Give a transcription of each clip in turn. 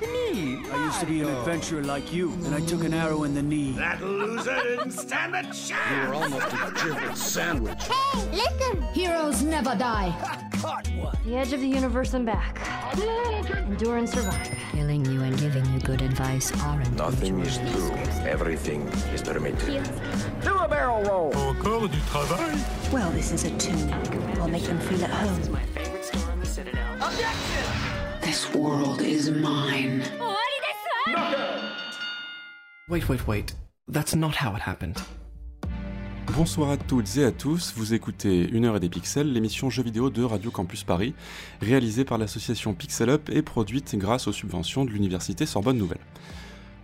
Me? I used to be an adventurer like you, and I took an arrow in the knee. That loser didn't stand a chance. You were almost a giblet sandwich. Hey, listen! Heroes never die. Caught one. The edge of the universe and back. Endure and survive. Killing you and giving you good advice aren't Nothing is true. Everything is permitted. Do a barrel roll. Encore du travail Well, this is a tune. We'll make them feel at home. This world is mine. Wait, wait, wait. That's not how it happened. Bonsoir à toutes et à tous, vous écoutez Une heure et des pixels, l'émission jeux vidéo de Radio Campus Paris, réalisée par l'association Pixel Up et produite grâce aux subventions de l'université Sorbonne Nouvelle.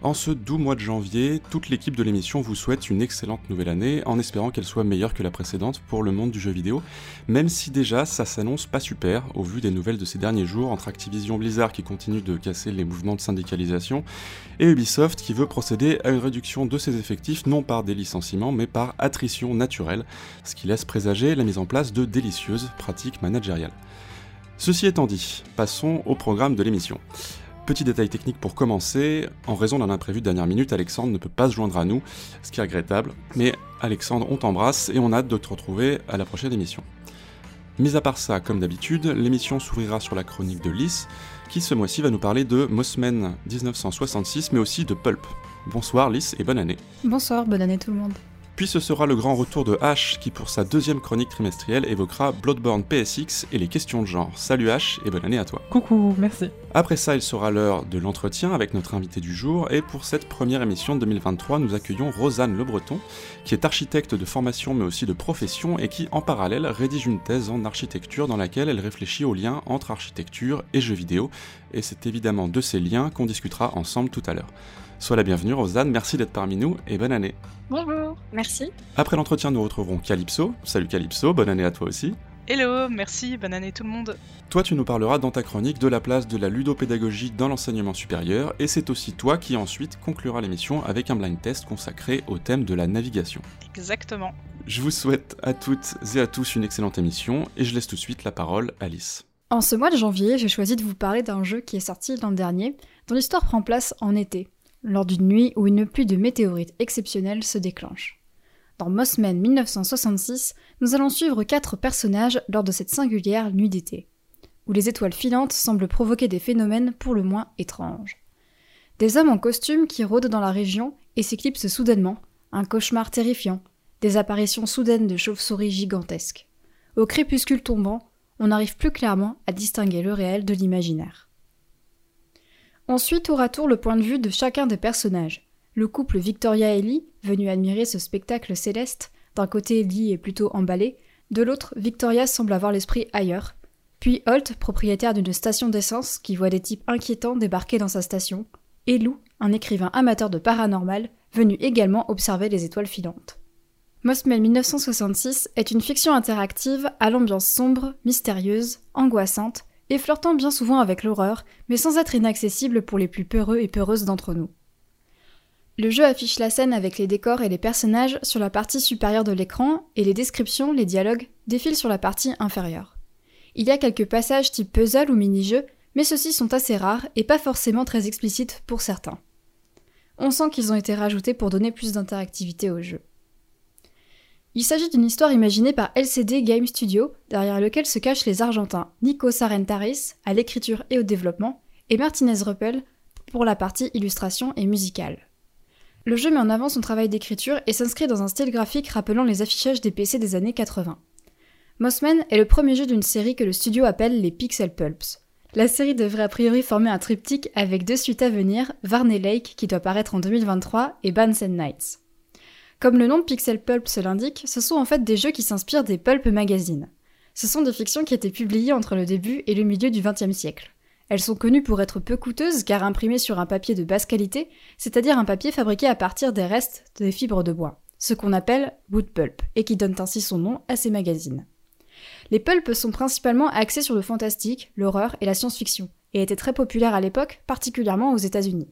En ce doux mois de janvier, toute l'équipe de l'émission vous souhaite une excellente nouvelle année, en espérant qu'elle soit meilleure que la précédente pour le monde du jeu vidéo, même si déjà ça s'annonce pas super, au vu des nouvelles de ces derniers jours entre Activision Blizzard qui continue de casser les mouvements de syndicalisation, et Ubisoft qui veut procéder à une réduction de ses effectifs non par des licenciements mais par attrition naturelle, ce qui laisse présager la mise en place de délicieuses pratiques managériales. Ceci étant dit, passons au programme de l'émission. Petit détail technique pour commencer, en raison d'un imprévu de dernière minute, Alexandre ne peut pas se joindre à nous, ce qui est regrettable, mais Alexandre, on t'embrasse et on a hâte de te retrouver à la prochaine émission. Mis à part ça, comme d'habitude, l'émission s'ouvrira sur la chronique de Lys, qui ce mois-ci va nous parler de Mossman 1966, mais aussi de Pulp. Bonsoir Lys et bonne année. Bonsoir, bonne année tout le monde. Puis ce sera le grand retour de H qui pour sa deuxième chronique trimestrielle évoquera Bloodborne PSX et les questions de genre. Salut H et bonne année à toi. Coucou, merci. Après ça, il sera l'heure de l'entretien avec notre invité du jour et pour cette première émission de 2023, nous accueillons Rosanne Le Breton qui est architecte de formation mais aussi de profession et qui en parallèle rédige une thèse en architecture dans laquelle elle réfléchit aux liens entre architecture et jeux vidéo et c'est évidemment de ces liens qu'on discutera ensemble tout à l'heure. Sois la bienvenue Rosanne, merci d'être parmi nous et bonne année. Bonjour, merci. Après l'entretien, nous retrouverons Calypso. Salut Calypso, bonne année à toi aussi. Hello, merci, bonne année tout le monde. Toi, tu nous parleras dans ta chronique de la place de la ludopédagogie dans l'enseignement supérieur, et c'est aussi toi qui ensuite conclura l'émission avec un blind test consacré au thème de la navigation. Exactement. Je vous souhaite à toutes et à tous une excellente émission, et je laisse tout de suite la parole à Alice. En ce mois de janvier, j'ai choisi de vous parler d'un jeu qui est sorti l'an dernier, dont l'histoire prend place en été, lors d'une nuit où une pluie de météorites exceptionnelle se déclenche. Dans Mossman 1966, nous allons suivre quatre personnages lors de cette singulière nuit d'été, où les étoiles filantes semblent provoquer des phénomènes pour le moins étranges. Des hommes en costume qui rôdent dans la région et s'éclipsent soudainement, un cauchemar terrifiant, des apparitions soudaines de chauves-souris gigantesques. Au crépuscule tombant, on n'arrive plus clairement à distinguer le réel de l'imaginaire. On suit tour à tour le point de vue de chacun des personnages. Le couple Victoria et Lee, venu admirer ce spectacle céleste, d'un côté Lee est plutôt emballé, de l'autre Victoria semble avoir l'esprit ailleurs. Puis Holt, propriétaire d'une station d'essence, qui voit des types inquiétants débarquer dans sa station, et Lou, un écrivain amateur de paranormal, venu également observer les étoiles filantes. Mossman 1966 est une fiction interactive à l'ambiance sombre, mystérieuse, angoissante, et flirtant bien souvent avec l'horreur, mais sans être inaccessible pour les plus peureux et peureuses d'entre nous. Le jeu affiche la scène avec les décors et les personnages sur la partie supérieure de l'écran, et les descriptions, les dialogues, défilent sur la partie inférieure. Il y a quelques passages type puzzle ou mini-jeu, mais ceux-ci sont assez rares et pas forcément très explicites pour certains. On sent qu'ils ont été rajoutés pour donner plus d'interactivité au jeu. Il s'agit d'une histoire imaginée par LCD Game Studio, derrière lequel se cachent les Argentins Nico Sarentaris à l'écriture et au développement, et Martinez Ruppel pour la partie illustration et musicale. Le jeu met en avant son travail d'écriture et s'inscrit dans un style graphique rappelant les affichages des PC des années 80. Mossman est le premier jeu d'une série que le studio appelle les Pixel Pulps. La série devrait a priori former un triptyque avec deux suites à venir, Varney Lake qui doit paraître en 2023 et Bands and Nights. Comme le nom de Pixel Pulp se l'indique, ce sont en fait des jeux qui s'inspirent des Pulp Magazines. Ce sont des fictions qui étaient publiées entre le début et le milieu du XXe siècle. Elles sont connues pour être peu coûteuses car imprimées sur un papier de basse qualité, c'est-à-dire un papier fabriqué à partir des restes des fibres de bois, ce qu'on appelle wood pulp, et qui donne ainsi son nom à ces magazines. Les pulps sont principalement axés sur le fantastique, l'horreur et la science-fiction, et étaient très populaires à l'époque, particulièrement aux États-Unis.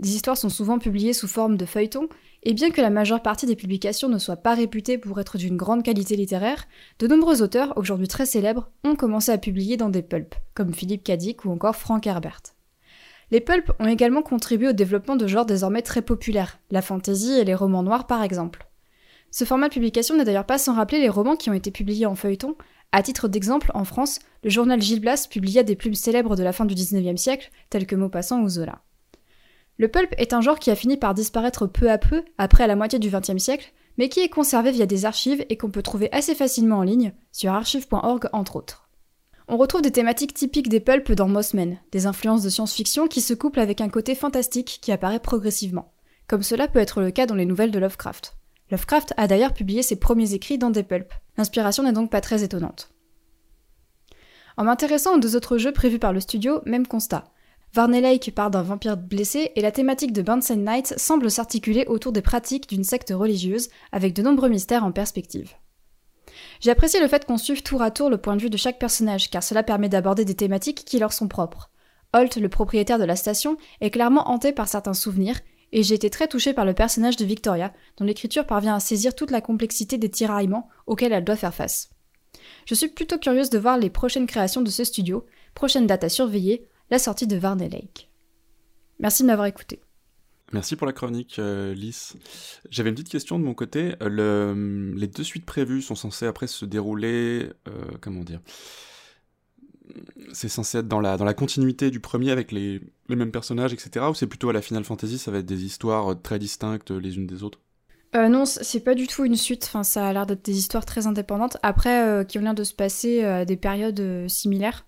Des histoires sont souvent publiées sous forme de feuilletons, et bien que la majeure partie des publications ne soit pas réputée pour être d'une grande qualité littéraire, de nombreux auteurs, aujourd'hui très célèbres, ont commencé à publier dans des pulps, comme Philippe Cadic ou encore Frank Herbert. Les pulps ont également contribué au développement de genres désormais très populaires, la fantasy et les romans noirs par exemple. Ce format de publication n'est d'ailleurs pas sans rappeler les romans qui ont été publiés en feuilleton. À titre d'exemple, en France, le journal Gilles Blas publia des plumes célèbres de la fin du XIXe siècle, tels que Maupassant ou Zola. Le pulp est un genre qui a fini par disparaître peu à peu après la moitié du XXe siècle, mais qui est conservé via des archives et qu'on peut trouver assez facilement en ligne, sur archive.org entre autres. On retrouve des thématiques typiques des pulps dans Mossman, des influences de science-fiction qui se couplent avec un côté fantastique qui apparaît progressivement, comme cela peut être le cas dans les nouvelles de Lovecraft. Lovecraft a d'ailleurs publié ses premiers écrits dans des pulps. L'inspiration n'est donc pas très étonnante. En m'intéressant aux deux autres jeux prévus par le studio, même constat. Varney Lake part d'un vampire blessé et la thématique de Burns Night semble s'articuler autour des pratiques d'une secte religieuse avec de nombreux mystères en perspective. J'ai apprécié le fait qu'on suive tour à tour le point de vue de chaque personnage car cela permet d'aborder des thématiques qui leur sont propres. Holt, le propriétaire de la station, est clairement hanté par certains souvenirs et j'ai été très touchée par le personnage de Victoria, dont l'écriture parvient à saisir toute la complexité des tiraillements auxquels elle doit faire face. Je suis plutôt curieuse de voir les prochaines créations de ce studio, prochaine date à surveiller, la sortie de Varney Lake. Merci de m'avoir écouté. Merci pour la chronique, euh, Lys. J'avais une petite question de mon côté. Le, les deux suites prévues sont censées après se dérouler, euh, comment dire C'est censé être dans la, dans la continuité du premier avec les, les mêmes personnages, etc. Ou c'est plutôt à la Final Fantasy, ça va être des histoires très distinctes les unes des autres? Euh, non, c'est pas du tout une suite. Enfin, ça a l'air d'être des histoires très indépendantes. Après, euh, qui ont l'air de se passer à des périodes euh, similaires.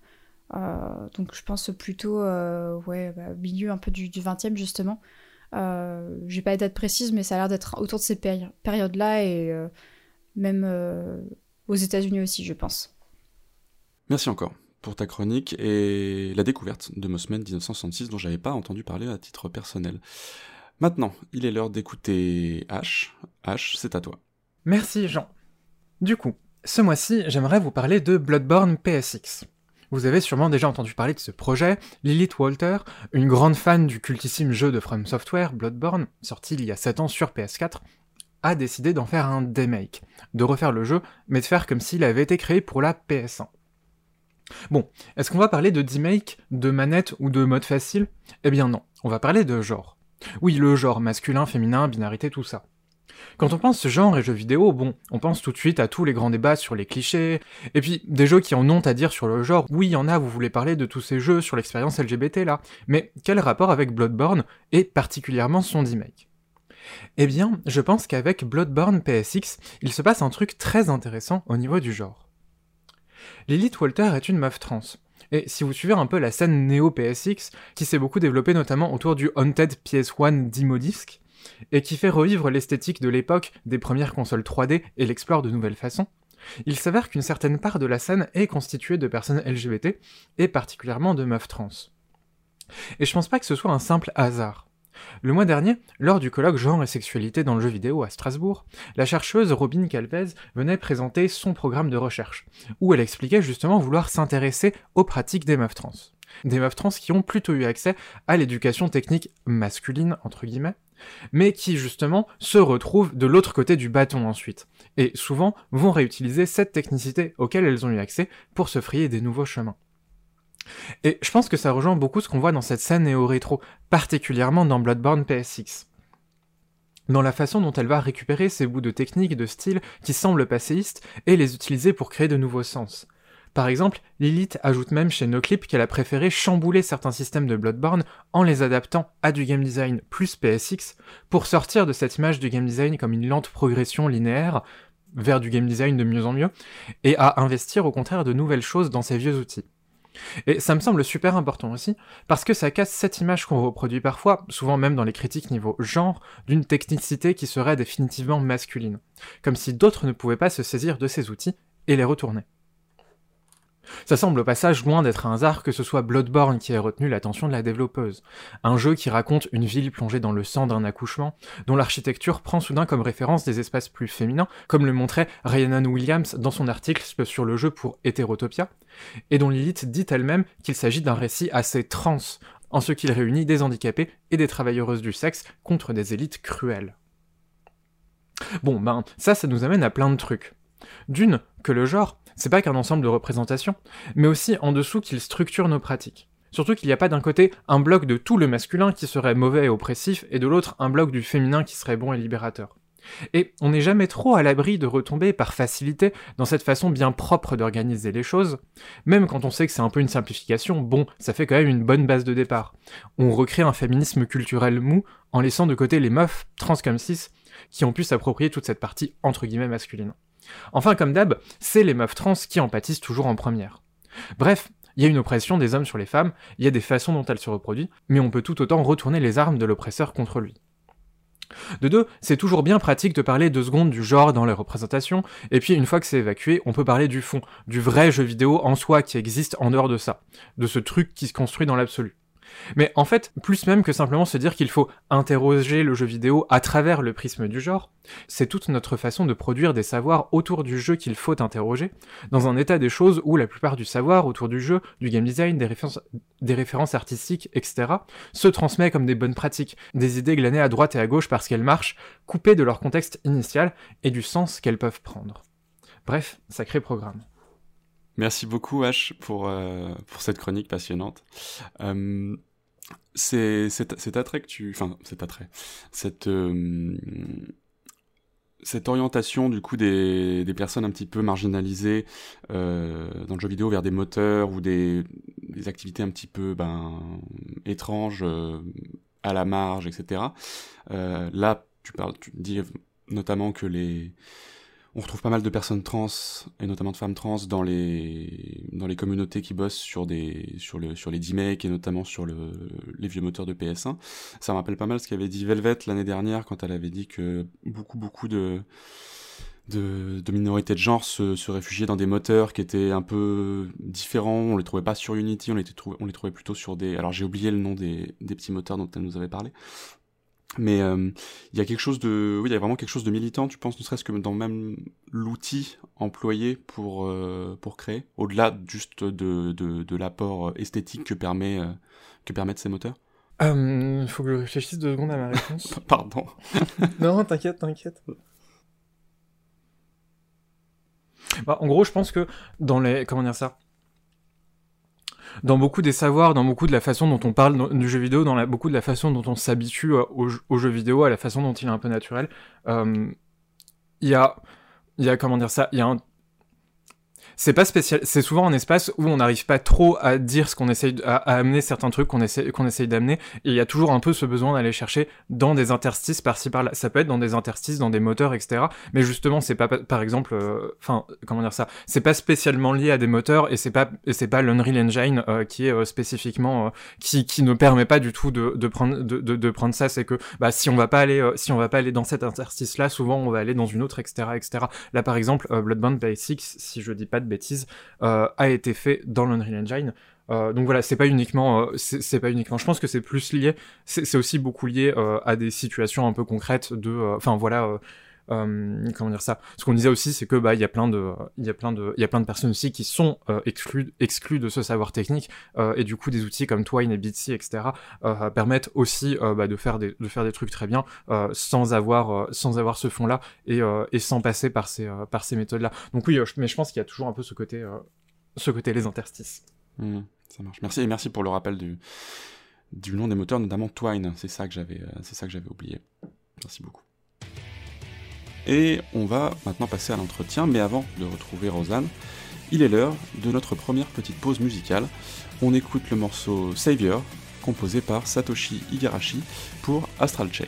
Euh, donc je pense plutôt euh, ouais, bah, milieu un peu du, du 20e justement. Euh, J'ai pas de date précise, mais ça a l'air d'être autour de ces péri périodes-là et euh, même euh, aux États-Unis aussi, je pense. Merci encore pour ta chronique et la découverte de Mossman 1966 dont j'avais pas entendu parler à titre personnel. Maintenant, il est l'heure d'écouter H. H, c'est à toi. Merci Jean. Du coup, ce mois-ci, j'aimerais vous parler de Bloodborne PSX. Vous avez sûrement déjà entendu parler de ce projet. Lilith Walter, une grande fan du cultissime jeu de From Software, Bloodborne, sorti il y a 7 ans sur PS4, a décidé d'en faire un remake, de refaire le jeu, mais de faire comme s'il avait été créé pour la PS1. Bon, est-ce qu'on va parler de remake, de manette ou de mode facile? Eh bien non, on va parler de genre. Oui, le genre, masculin, féminin, binarité, tout ça. Quand on pense genre et jeux vidéo, bon, on pense tout de suite à tous les grands débats sur les clichés, et puis des jeux qui en ont à dire sur le genre, oui, il y en a, vous voulez parler de tous ces jeux sur l'expérience LGBT là, mais quel rapport avec Bloodborne, et particulièrement son remake Eh bien, je pense qu'avec Bloodborne PSX, il se passe un truc très intéressant au niveau du genre. Lilith Walter est une meuf trans, et si vous suivez un peu la scène néo-PSX, qui s'est beaucoup développée notamment autour du Haunted PS1 Demo Disc, et qui fait revivre l'esthétique de l'époque des premières consoles 3D et l'explore de nouvelles façons, il s'avère qu'une certaine part de la scène est constituée de personnes LGBT, et particulièrement de meufs trans. Et je pense pas que ce soit un simple hasard. Le mois dernier, lors du colloque Genre et Sexualité dans le jeu vidéo à Strasbourg, la chercheuse Robin Calvez venait présenter son programme de recherche, où elle expliquait justement vouloir s'intéresser aux pratiques des meufs trans. Des meufs trans qui ont plutôt eu accès à l'éducation technique masculine, entre guillemets, mais qui justement se retrouvent de l'autre côté du bâton ensuite, et souvent vont réutiliser cette technicité auquel elles ont eu accès pour se frayer des nouveaux chemins. Et je pense que ça rejoint beaucoup ce qu'on voit dans cette scène néo-rétro, particulièrement dans Bloodborne PSX. Dans la façon dont elle va récupérer ces bouts de technique et de style qui semblent passéistes et les utiliser pour créer de nouveaux sens. Par exemple, Lilith ajoute même chez NoClip qu'elle a préféré chambouler certains systèmes de Bloodborne en les adaptant à du game design plus PSX pour sortir de cette image du game design comme une lente progression linéaire vers du game design de mieux en mieux et à investir au contraire de nouvelles choses dans ces vieux outils. Et ça me semble super important aussi, parce que ça casse cette image qu'on reproduit parfois, souvent même dans les critiques niveau genre, d'une technicité qui serait définitivement masculine, comme si d'autres ne pouvaient pas se saisir de ces outils et les retourner. Ça semble au passage loin d'être un hasard que ce soit Bloodborne qui ait retenu l'attention de la développeuse. Un jeu qui raconte une ville plongée dans le sang d'un accouchement, dont l'architecture prend soudain comme référence des espaces plus féminins, comme le montrait Rhiannon Williams dans son article sur le jeu pour Hétérotopia, et dont Lilith dit elle-même qu'il s'agit d'un récit assez trans, en ce qu'il réunit des handicapés et des travailleuses du sexe contre des élites cruelles. Bon, ben, ça, ça nous amène à plein de trucs. D'une, que le genre, c'est pas qu'un ensemble de représentations, mais aussi en dessous qu'il structure nos pratiques. Surtout qu'il n'y a pas d'un côté un bloc de tout le masculin qui serait mauvais et oppressif, et de l'autre un bloc du féminin qui serait bon et libérateur. Et on n'est jamais trop à l'abri de retomber par facilité dans cette façon bien propre d'organiser les choses, même quand on sait que c'est un peu une simplification, bon, ça fait quand même une bonne base de départ. On recrée un féminisme culturel mou en laissant de côté les meufs, trans comme cis, qui ont pu s'approprier toute cette partie entre guillemets masculine. Enfin, comme d'hab, c'est les meufs trans qui en pâtissent toujours en première. Bref, il y a une oppression des hommes sur les femmes, il y a des façons dont elles se reproduisent, mais on peut tout autant retourner les armes de l'oppresseur contre lui. De deux, c'est toujours bien pratique de parler deux secondes du genre dans les représentations, et puis une fois que c'est évacué, on peut parler du fond, du vrai jeu vidéo en soi qui existe en dehors de ça, de ce truc qui se construit dans l'absolu. Mais en fait, plus même que simplement se dire qu'il faut interroger le jeu vidéo à travers le prisme du genre, c'est toute notre façon de produire des savoirs autour du jeu qu'il faut interroger, dans un état des choses où la plupart du savoir autour du jeu, du game design, des références, artistiques, etc., se transmet comme des bonnes pratiques, des idées glanées à droite et à gauche parce qu'elles marchent, coupées de leur contexte initial et du sens qu'elles peuvent prendre. Bref, sacré programme. Merci beaucoup H pour, euh, pour cette chronique passionnante. Euh, c'est cet attrait que tu... Enfin, cet attrait. Cette... Euh, cette orientation du coup des, des, personnes un petit peu marginalisées euh, dans le jeu vidéo vers des moteurs ou des, des activités un petit peu ben, étranges euh, à la marge, etc. Euh, là, tu parles, tu dis notamment que les on retrouve pas mal de personnes trans et notamment de femmes trans dans les dans les communautés qui bossent sur les D-Make et notamment sur le les vieux moteurs de PS1. Ça me rappelle pas mal ce qu'avait dit Velvet l'année dernière quand elle avait dit que beaucoup beaucoup de minorités de genre se, réfugiaient dans des moteurs qui étaient un peu différents. On les trouvait pas sur Unity, on les, trouvait, plutôt sur des. Alors j'ai oublié le nom des petits moteurs dont elle nous avait parlé. Mais euh, il y a quelque chose de, oui, il y a vraiment quelque chose de militant. Tu penses, ne serait-ce que dans même l'outil employé pour euh, pour créer, au-delà juste de, de, de l'apport esthétique que permet euh, que permettent ces moteurs? Il faut que je réfléchisse deux secondes à ma réponse. Pardon. non, t'inquiète, t'inquiète. Bah, en gros, je pense que dans les, comment dire ça, dans beaucoup des savoirs, dans beaucoup de la façon dont on parle du jeu vidéo, dans beaucoup de la façon dont on s'habitue au, au, jeu vidéo, à la façon dont il est un peu naturel, euh, il y a, il y a comment dire ça, il y a un c'est pas spécial. C'est souvent un espace où on n'arrive pas trop à dire ce qu'on essaye, à, amener certains trucs qu'on essaye, qu'on essaye d'amener. Et il y a toujours un peu ce besoin d'aller chercher dans des interstices par-ci par-là. Ça peut être dans des interstices, dans des moteurs, etc. Mais justement, c'est pas, par exemple, enfin, euh, comment dire ça, c'est pas spécialement lié à des moteurs et c'est pas, et c'est pas l'Unreal Engine euh, qui est euh, spécifiquement, qui, qui ne permet pas du tout de, de prendre, de, de, prendre ça. C'est que, bah, si on va pas aller, si on va pas aller dans cet interstice-là, souvent on va aller dans une autre, etc., etc. Là, par exemple, Bloodborne Basics, si je dis pas de bêtises, euh, a été fait dans l'Unreal Engine. Euh, donc voilà, c'est pas uniquement, euh, c'est pas uniquement. Je pense que c'est plus lié, c'est aussi beaucoup lié à des situations un peu concrètes de, enfin voilà. Comment dire ça? Ce qu'on disait aussi, c'est que bah il y a plein de, il y a plein de, il y a plein de personnes aussi qui sont exclues, exclues de ce savoir technique et du coup des outils comme Twine et Bitsy, etc. permettent aussi bah, de faire des, de faire des trucs très bien sans avoir, sans avoir ce fond là et, et sans passer par ces, par ces méthodes là. Donc oui, mais je pense qu'il y a toujours un peu ce côté, ce côté les interstices. Mmh. Ça marche. Merci et merci pour le rappel du, du nom des moteurs, notamment Twine. C'est ça que j'avais, c'est ça que j'avais oublié. Merci beaucoup. Et on va maintenant passer à l'entretien, mais avant de retrouver Rosanne, il est l'heure de notre première petite pause musicale. On écoute le morceau Savior, composé par Satoshi Igarashi pour Astral Chain.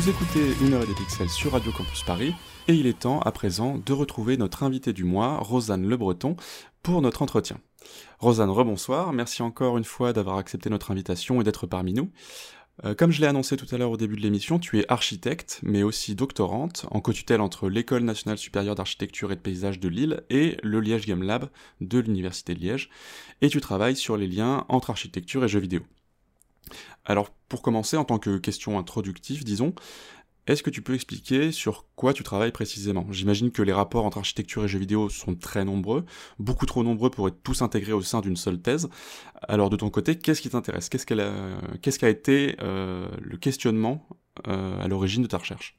Vous écoutez Une heure et des pixels sur Radio Campus Paris, et il est temps à présent de retrouver notre invité du mois, Rosanne Le Breton, pour notre entretien. Rosanne, rebonsoir, merci encore une fois d'avoir accepté notre invitation et d'être parmi nous. Euh, comme je l'ai annoncé tout à l'heure au début de l'émission, tu es architecte, mais aussi doctorante, en co-tutelle entre l'École nationale supérieure d'architecture et de paysage de Lille et le Liège Game Lab de l'Université de Liège, et tu travailles sur les liens entre architecture et jeux vidéo. Alors, pour commencer, en tant que question introductive, disons, est-ce que tu peux expliquer sur quoi tu travailles précisément? J'imagine que les rapports entre architecture et jeux vidéo sont très nombreux, beaucoup trop nombreux pour être tous intégrés au sein d'une seule thèse. Alors, de ton côté, qu'est-ce qui t'intéresse? Qu'est-ce qu'a été euh, le questionnement euh, à l'origine de ta recherche?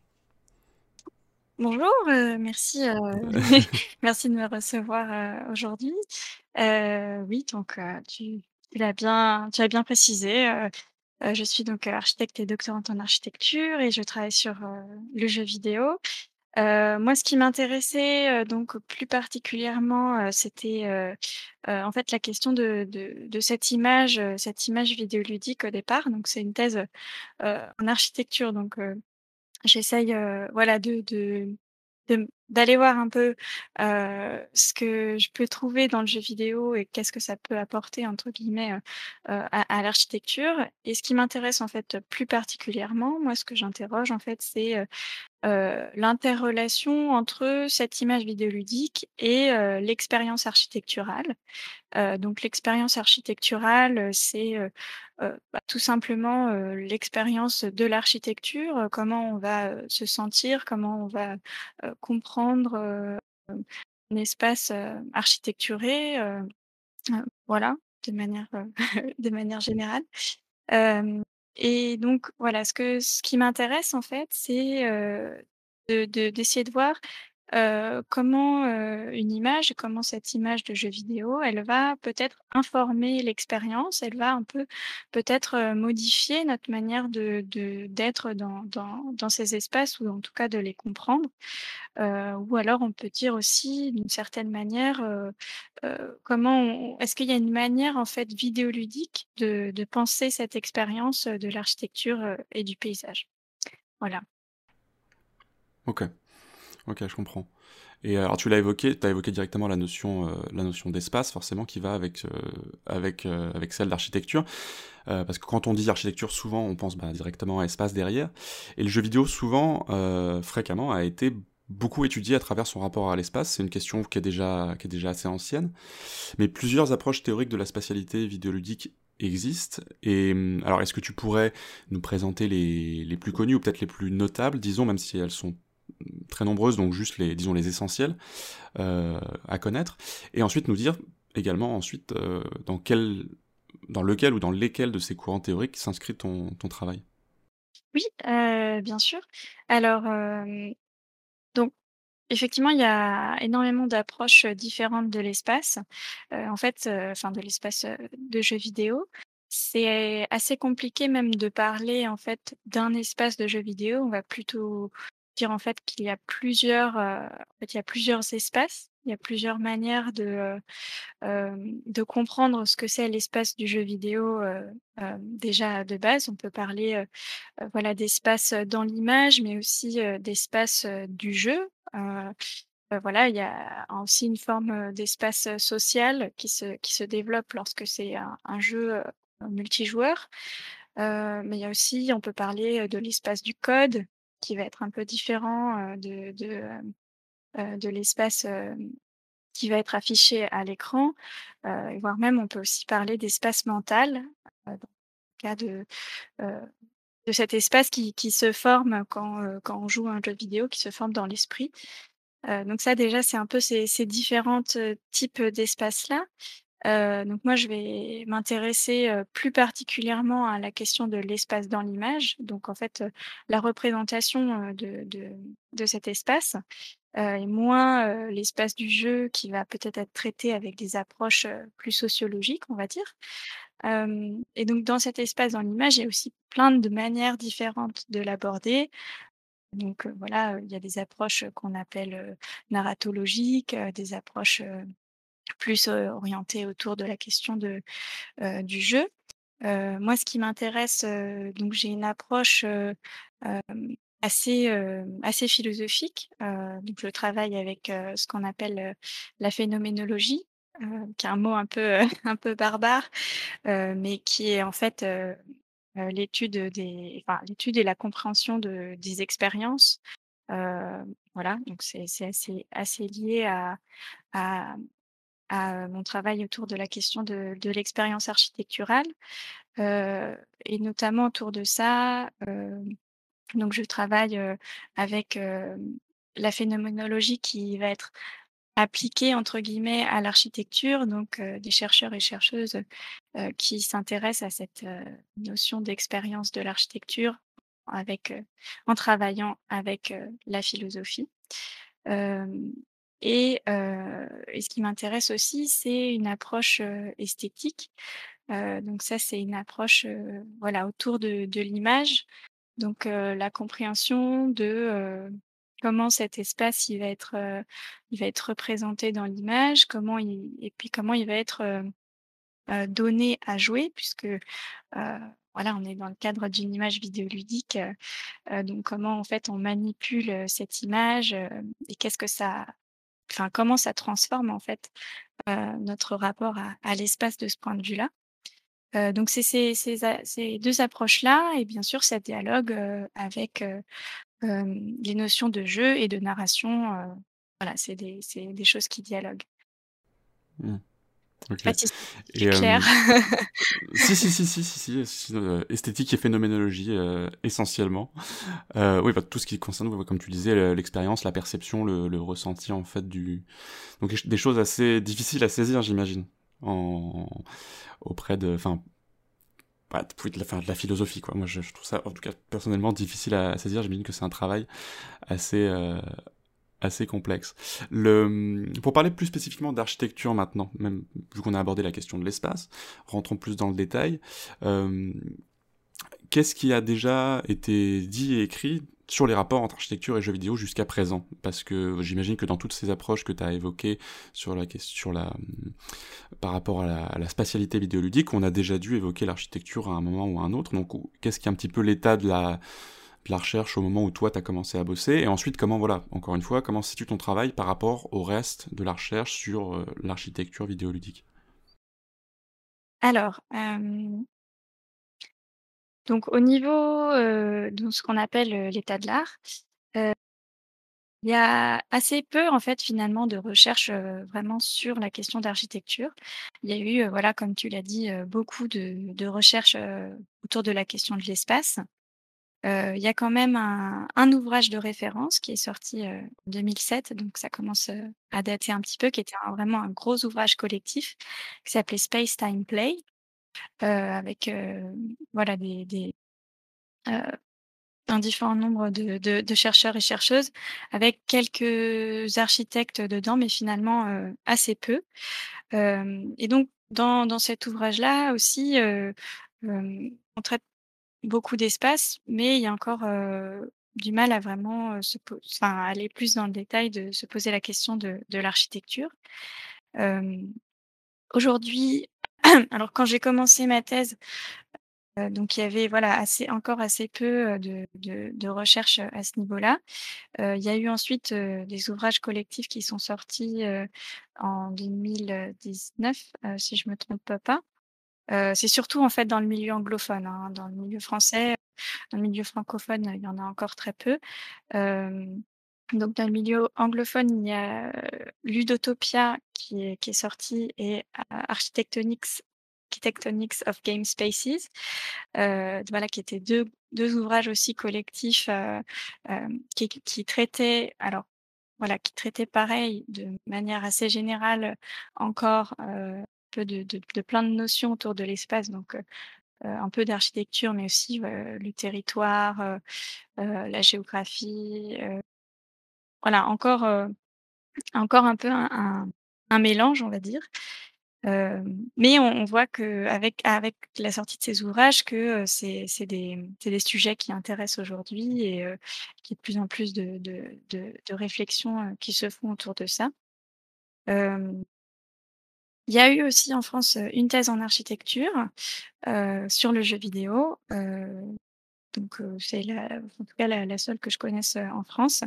Bonjour, euh, merci, merci de me recevoir aujourd'hui. Oui, donc tu, tu l'as bien, tu as bien précisé. euh, euh, je suis donc euh, architecte et doctorante en architecture et je travaille sur euh, le jeu vidéo. Euh, moi, ce qui m'intéressait euh, donc plus particulièrement, euh, c'était euh, euh, en fait la question de, de, de cette image, euh, cette image vidéoludique au départ. Donc, c'est une thèse euh, en architecture. Donc, euh, j'essaye, euh, voilà, de, de, de- d'aller voir un peu euh, ce que je peux trouver dans le jeu vidéo et qu'est-ce que ça peut apporter entre guillemets à, à l'architecture. Et ce qui m'intéresse en fait plus particulièrement, moi, ce que j'interroge en fait, c'est euh, l'interrelation entre cette image vidéoludique et euh, l'expérience architecturale. Euh, donc l'expérience architecturale, c'est bah, tout simplement l'expérience de l'architecture, comment on va se sentir, comment on va comprendre un espace architecturé, voilà, de manière, générale. Et donc voilà, ce que ce qui m'intéresse en fait, c'est euh, de, de- d'essayer de voir euh, comment euh, une image, comment cette image de jeu vidéo, elle va peut-être informer l'expérience, elle va un peu peut-être euh, modifier notre manière d'être dans, ces espaces ou en tout cas de les comprendre. Ou alors on peut dire aussi d'une certaine manière comment est-ce qu'il y a une manière en fait vidéoludique de, de penser cette expérience de l'architecture et du paysage? Voilà. Ok, ok, je comprends. Et alors tu l'as évoqué, tu as évoqué directement la notion, euh, la notion d'espace, forcément, qui va avec, euh, avec, euh, avec celle d'architecture. Euh, parce que quand on dit architecture, souvent on pense bah, directement à espace derrière. Et le jeu vidéo, souvent, euh, fréquemment, a été beaucoup étudié à travers son rapport à l'espace. C'est une question qui est, déjà, qui est déjà assez ancienne. Mais plusieurs approches théoriques de la spatialité vidéoludique existent. Et hum, alors, est-ce que tu pourrais nous présenter les, les plus connues ou peut-être les plus notables, disons, même si elles sont très nombreuses, donc juste les, disons, les essentiels euh, à connaître, et ensuite nous dire également ensuite euh, dans quel, dans lequel ou dans lesquels de ces courants théoriques s'inscrit ton, ton travail. Oui, euh, bien sûr. Alors, donc, effectivement, il y a énormément d'approches, différentes de l'espace. En fait, enfin de l'espace, de jeux vidéo. C'est assez compliqué même de parler, en fait, d'un espace de jeux vidéo. On va plutôt dire, en fait, qu'il y a plusieurs, fait, il y a plusieurs espaces. Il y a plusieurs manières de, heu, hem, de comprendre ce que c'est l'espace du jeu vidéo, heu, hem, déjà de base. On peut parler, voilà, d'espace, dans l'image, mais aussi, d'espace, du jeu. Voilà, il y a aussi une forme, d'espace, social qui se qui se développe lorsque c'est un jeu, multijoueur. Mais il y a aussi on peut parler, de l'espace du code qui va être un peu différent, de l'espace, qui va être affiché à l'écran. Voire même on peut aussi parler d'espace mental, dans le cas de, cet espace qui se forme quand, on joue un jeu vidéo, qui se forme dans l'esprit. Donc ça déjà, c'est un peu ces ces différentes, heu, types d'espaces-là. Heu, donc moi je vais m'intéresser, plus particulièrement à la question de l'espace dans l'image. Donc en fait, la représentation, de de de cet espace, heu, et moins, l'espace du jeu qui va peut-être être traité avec des approches, plus sociologiques, on va dire. Et donc dans cet espace dans l'image, il y a aussi plein de manières différentes de l'aborder. Donc, voilà, il y a des approches, qu'on appelle, narratologiques, des approches, plus, heu, orientées autour de la question de, du jeu. Moi ce qui m'intéresse, donc j'ai une approche, assez, assez philosophique. Heu, donc je travaille avec, ce qu'on appelle, la phénoménologie, qui est un mot un peu, un peu barbare, mais qui est en fait, l'étude, des enfin l'étude et la compréhension de des expériences. Voilà, donc c'est assez assez lié à à à mon travail autour de la question de l'expérience architecturale. Heu, et notamment autour de ça, hem, donc je travaille, heu, avec, la phénoménologie qui va être «appliquée» entre guillemets à l'architecture. Donc, des chercheurs et chercheuses, heu, qui s'intéressent à cette, notion d'expérience de l'architecture avec, en travaillant avec, la philosophie. Et ce qui m'intéresse aussi, c'est une approche, esthétique. Donc ça, c'est une approche, voilà, autour de l'image. Donc, la compréhension de, comment cet espace il va être, il va être représenté dans l'image, comment il et puis comment il va être, donné à jouer puisque, voilà, on est dans le cadre d'une image vidéoludique. Donc comment en fait on manipule, cette image, et qu'est-ce que ça comment ça transforme en fait, heu, notre rapport à l'espace de ce point de vue-là. Heu, donc c'est ces 2 approches-là et bien sûr ça dialogue, heu, avec, les notions de jeu et de narration, voilà, c'est des c'est des choses qui dialoguent. Mmh. Je OK. sais pas si c'est Et clair. hem, si, si, si, si, si, si, si, heu, esthétique et phénoménologie, heu, essentiellement. Oui, bah, tout ce qui concerne, comme tu disais, le l'expérience, la perception, le le ressenti en fait du donc des ch des choses assez difficiles à saisir, j'imagine, en auprès de enfin, bah, oui, de la enfin de la philosophie, quoi. Moi, je je trouve ça, en tout cas, personnellement difficile à saisir. J'imagine que c'est un travail assez, assez complexe. Le, pour parler plus spécifiquement d'architecture maintenant, même vu qu'on a abordé la question de l'espace, rentrons plus dans le détail. Hem, qu'est-ce qui a déjà été dit et écrit sur les rapports entre architecture et jeux vidéo jusqu'à présent? Parce que j'imagine que dans toutes ces approches que tu as évoquées sur la sur la, par rapport à la à la spatialité vidéoludique, on a déjà dû évoquer l'architecture à un moment ou à un autre. Donc qu'est-ce qui est un petit peu l'état de la la recherche au moment où toi tu as commencé à bosser? Et ensuite comment voilà, encore une fois, comment situes ton travail par rapport au reste de la recherche sur, heu, l'architecture vidéoludique? Alors, hem donc au niveau, heu, de ce qu'on appelle, l'état de l'art, il y a assez peu en fait finalement de recherches, heu, vraiment sur la question d'architecture. Il y a eu, voilà comme tu l'as dit, beaucoup de recherches, autour de la question de l'espace. Il y a quand même un ouvrage de référence qui est sorti, en 2007, donc ça commence, à dater un petit peu, qui était vraiment un gros ouvrage collectif qui s'appelait Space Time Play, avec, voilà des des, un différent nombre de chercheurs et chercheuses avec quelques architectes dedans, mais finalement, assez peu. Et donc dans cet ouvrage-là aussi, on traite beaucoup d'espace, mais il y a encore, du mal à vraiment, se aller plus dans le détail, de se poser la question de l'architecture. Aujourd'hui alors quand j'ai commencé ma thèse, donc il y avait voilà assez encore assez peu, de de de recherches, heu, à ce niveau-là. Il y a eu ensuite, des ouvrages collectifs qui sont sortis, en 2019, heu, si je me trompe pas. Heu, c'est surtout en fait dans le milieu anglophone, hein. Dans le milieu français, dans le milieu francophone, il y en a encore très peu. Donc dans le milieu anglophone, il y a, heu, Ludotopia qui est qui sorti et A Architectonics of Game Spaces, voilà qui étaient 2- 2 ouvrages aussi collectifs, qui traitaient alors voilà, qui traitaient pareil de manière assez générale encore, peu de plein de notions autour de l'espace donc, un peu d'architecture mais aussi, le territoire, la géographie, voilà encore, encore un peu un mélange on va dire. Mais on voit qu'avec avec la sortie de ces ouvrages que, c'est des, des sujets qui intéressent aujourd'hui et qu'il y ait de plus en plus de de réflexions, qui se font autour de ça. Il y a eu aussi en France, une thèse en architecture, sur le jeu vidéo, donc c'est en tout cas la seule que je connaisse, en France.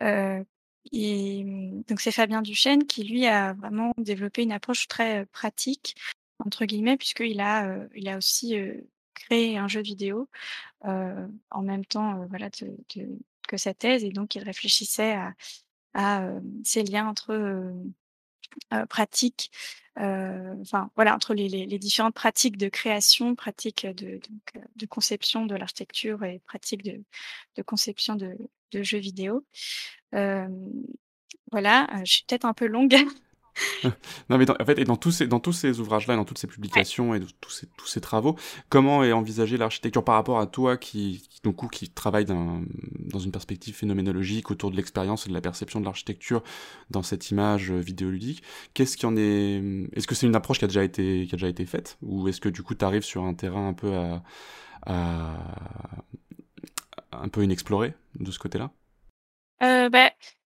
Et donc c'est Fabien Duchesne qui lui a vraiment développé une approche très, «pratique» entre guillemets puisqu'il a, a aussi, créé un jeu vidéo, en même temps, voilà que sa thèse et donc il réfléchissait à ces liens entre, heu, pratique, enfin voilà entre les différentes pratiques de création, pratiques de de conception de l'architecture et pratiques de conception de de jeux vidéo. Hem, voilà, je suis peut-être un peu longue. Non mais dans en fait et dans tous ces dans tous ces ouvrages-là, dans toutes ces publications et tous ces tous ces travaux, comment est envisagée l'architecture par rapport à toi qui qui donc qui travaille dans dans une perspective phénoménologique autour de l'expérience et de la perception de l'architecture dans cette image, heu, vidéoludique? Qu'est-ce qui en est, est-ce que c'est une approche qui a déjà été qui a déjà été faite? Ou est-ce que du coup tu arrives sur un terrain un peu à un peu inexploré de ce côté-là? Heu, bah,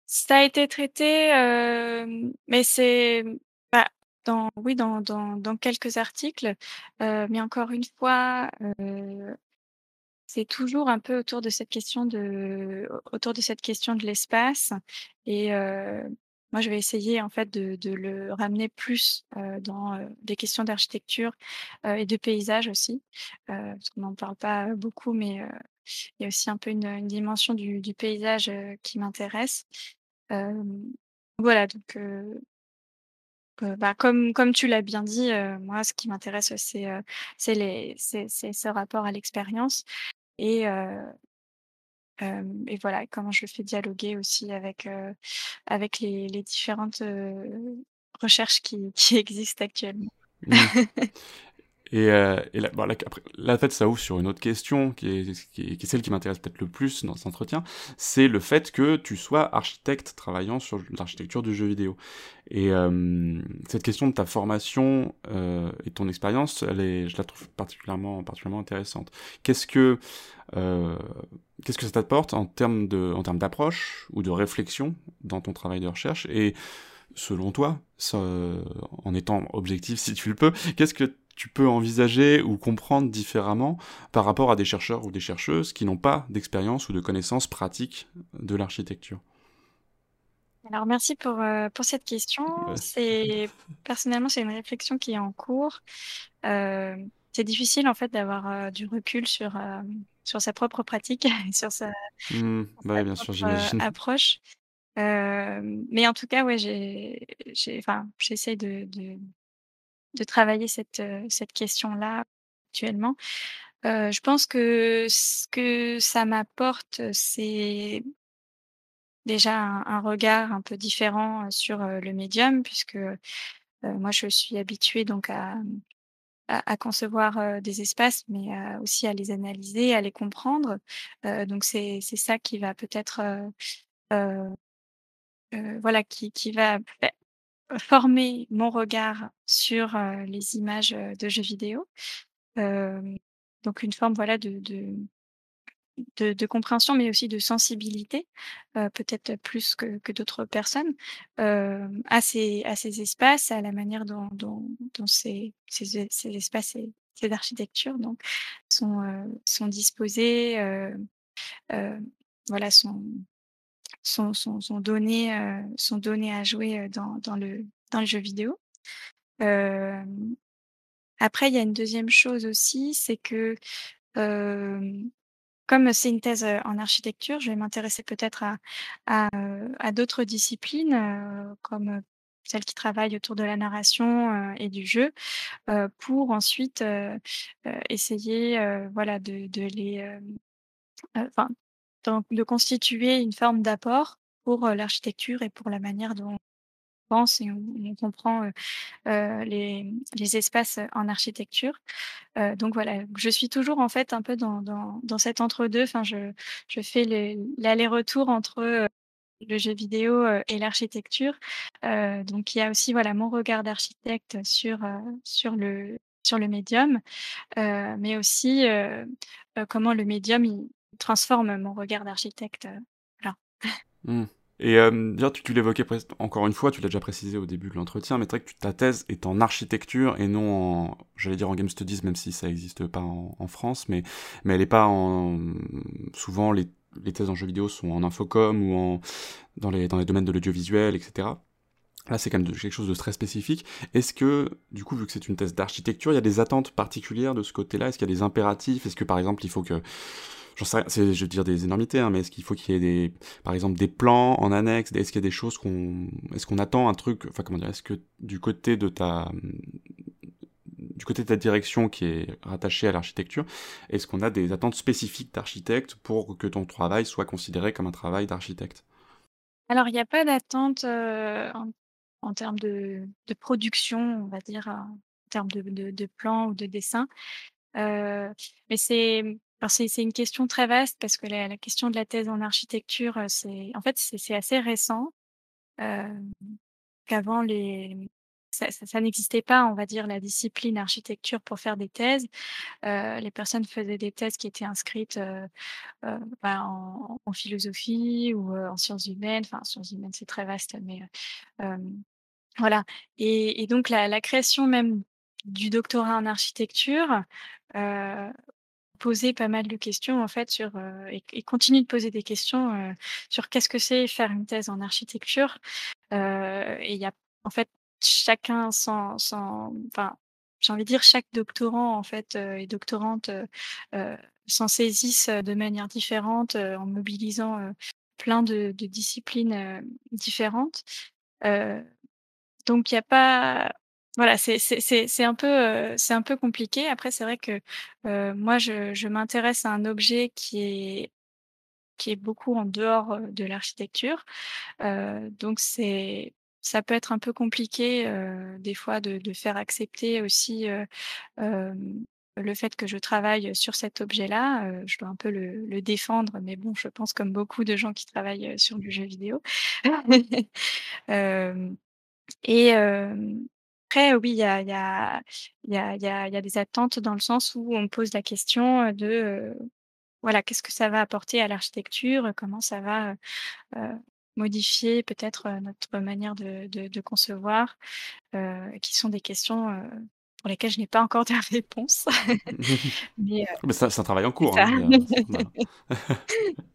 ça a été traité, hem, mais c'est, mmh, bah, dans oui, dans dans dans quelques articles, heu, mais encore une fois, heu, c'est toujours un peu autour de cette question de au autour de cette question de l'espace et moi je vais essayer en fait de de le ramener plus, heu, dans, des questions d'architecture, heu et de paysage aussi, parce qu'on n'en parle pas, beaucoup mais il y a aussi un peu une, dimension du du paysage, qui m'intéresse. Voilà donc bah, comme comme tu l'as bien dit, moi ce qui m'intéresse, c'est, c'est les c'est ce rapport à l'expérience et et voilà, comment je fais dialoguer aussi avec, avec les les différentes, recherches qui qui existent actuellement. Mmh et heu et là bon là qu'après là en fait ça ouvre sur une autre question qui est celle qui m'intéresse peut-être le plus dans cet entretien. C'est le fait que tu sois architecte travaillant sur l'architecture du jeu vidéo et hem, cette question de ta formation, heu et ton expérience, je la trouve particulièrement particulièrement intéressante. Qu'est-ce que, heu, qu'est-ce que ça t'apporte en termes de en termes d'approche ou de réflexion dans ton travail de recherche? Et selon toi, ça, en étant objectif si tu le peux, qu'est-ce que tu peux envisager ou comprendre différemment par rapport à des chercheurs ou des chercheuses qui n'ont pas d'expérience ou de connaissances pratiques de l'architecture? Alors merci pour, heu, pour cette question. Ouais. C'est personnellement, c'est une réflexion qui est en cours. Hem, c'est difficile en fait d'avoir, heu, du recul sur, sur sa propre pratique et sur sa Mmh. sur Bah, sa bien propre, approche. Mais en tout cas, ouais, j'ai j'ai enfin, j'essaie de de de travailler cette, cette question-là actuellement. Je pense que ce que ça m'apporte, c'est déjà un regard un peu différent, sur, le médium puisque, moi je suis habituée donc à, à, concevoir des espaces, mais aussi à les analyser, à les comprendre. Donc c'est ça qui va peut-être voilà qui, qui va former mon regard sur les images de jeux vidéo. Euh, donc une forme voilà de, de, de, compréhension, mais aussi de sensibilité, euh, peut-être plus que, que d'autres personnes, à, ces, à ces espaces, à la manière dont, dont, dont ces, ces, ces espaces et ces architectures donc, sont, sont disposés, euh, voilà, sont, sont, sont, sont, euh, à jouer euh, dans, le, dans le jeu vidéo. Après, il y a une deuxième chose aussi, c'est que comme c'est une thèse euh, en architecture, je vais m'intéresser peut-être à, à, d'autres disciplines, comme celles qui travaillent autour de la narration et du jeu, pour ensuite essayer voilà, de, les, de constituer une forme d'apport pour euh, l'architecture et pour la manière dont on pense et on, comprend euh, euh, les, espaces en architecture. Donc voilà, je suis toujours en fait un peu dans, dans, cet entre-deux. Enfin, je, je fais l'aller-retour entre le jeu vidéo et l'architecture. Donc il y a aussi voilà mon regard d'architecte sur sur le sur le médium, mais aussi comment le médium transforme mon regard d'architecte. euh. Hmm. Et euh, tu, l'évoquais encore une fois, tu l'as déjà précisé au début de l'entretien, mais c'est vrai que ta thèse est en architecture et non en, j'allais dire en game studies, même si ça n'existe pas en, France, mais, mais elle est pas en. Souvent, les, les thèses en jeux vidéo sont en infocom ou en, dans, les, dans les domaines de l'audiovisuel, etc. Là, c'est quand même quelque chose de très spécifique. Est-ce que, du coup, vu que c'est une thèse d'architecture, il y a des attentes particulières de ce côté-là? Est-ce qu'il y a des impératifs? Est-ce que, par exemple, il faut que sais je veux dire des énormités, hein, mais est-ce qu'il faut qu'il y ait des, par exemple, des plans en annexe Est-ce qu'il y a des choses qu'on, est-ce qu'on attend un truc, enfin comment dire, est-ce que du côté de ta, du côté de ta direction qui est rattachée à l'architecture, est-ce qu'on a des attentes spécifiques d'architecte pour que ton travail soit considéré comme un travail d'architecte? Alors, il n'y a pas d'attente euh, en, termes de, production, on va dire, en termes de, de, de plan ou de dessin. Euh, mais c'est alors c'est une question très vaste parce que la, question de la thèse en architecture, euh, c'est en fait c'est assez récent. Euh, qu'avant les ça, n'existait pas, on va dire, la discipline architecture pour faire des thèses. Euh, les personnes faisaient des thèses qui étaient inscrites euh, bah, en, philosophie ou en sciences humaines. Enfin, en sciences humaines, c'est très vaste, mais voilà. Et, donc, la création même du doctorat en architecture posait pas mal de questions, en fait, sur, euh, et, et continue de poser des questions euh, sur qu'est-ce que c'est faire une thèse en architecture. Euh, et il y a, en fait, chacun sans, sans, enfin, j'ai envie de dire, chaque doctorant, en fait, euh, et doctorante euh, euh, s'en saisissent de manière différente en mobilisant plein de, de disciplines différentes. Donc, il n'y a pas. Voilà, c'est c'est- c'est- c'est un, peu, euh, c'est un peu compliqué. Après, c'est vrai que euh, moi, je, je m'intéresse à un objet qui est, qui est beaucoup en dehors euh, de l'architecture. Euh, donc, c'est. Ça peut être un peu compliqué euh, des fois de, de faire accepter aussi le fait que je travaille sur cet objet-là. Euh, je dois un peu le, le défendre, mais bon, je pense comme beaucoup de gens qui travaillent sur du jeu vidéo. Euh, et euh, après, oui, il y a, il y, a, il y, a, il y, a, il y a des attentes dans le sens où on pose la question de euh, voilà, qu'est-ce que ça va apporter à l'architecture, comment ça va euh, modifier peut-être notre manière de, de, de concevoir, euh, qui sont des questions pour lesquelles je n'ai pas encore de réponse. Mais, c'est un travail en cours. hein, voilà.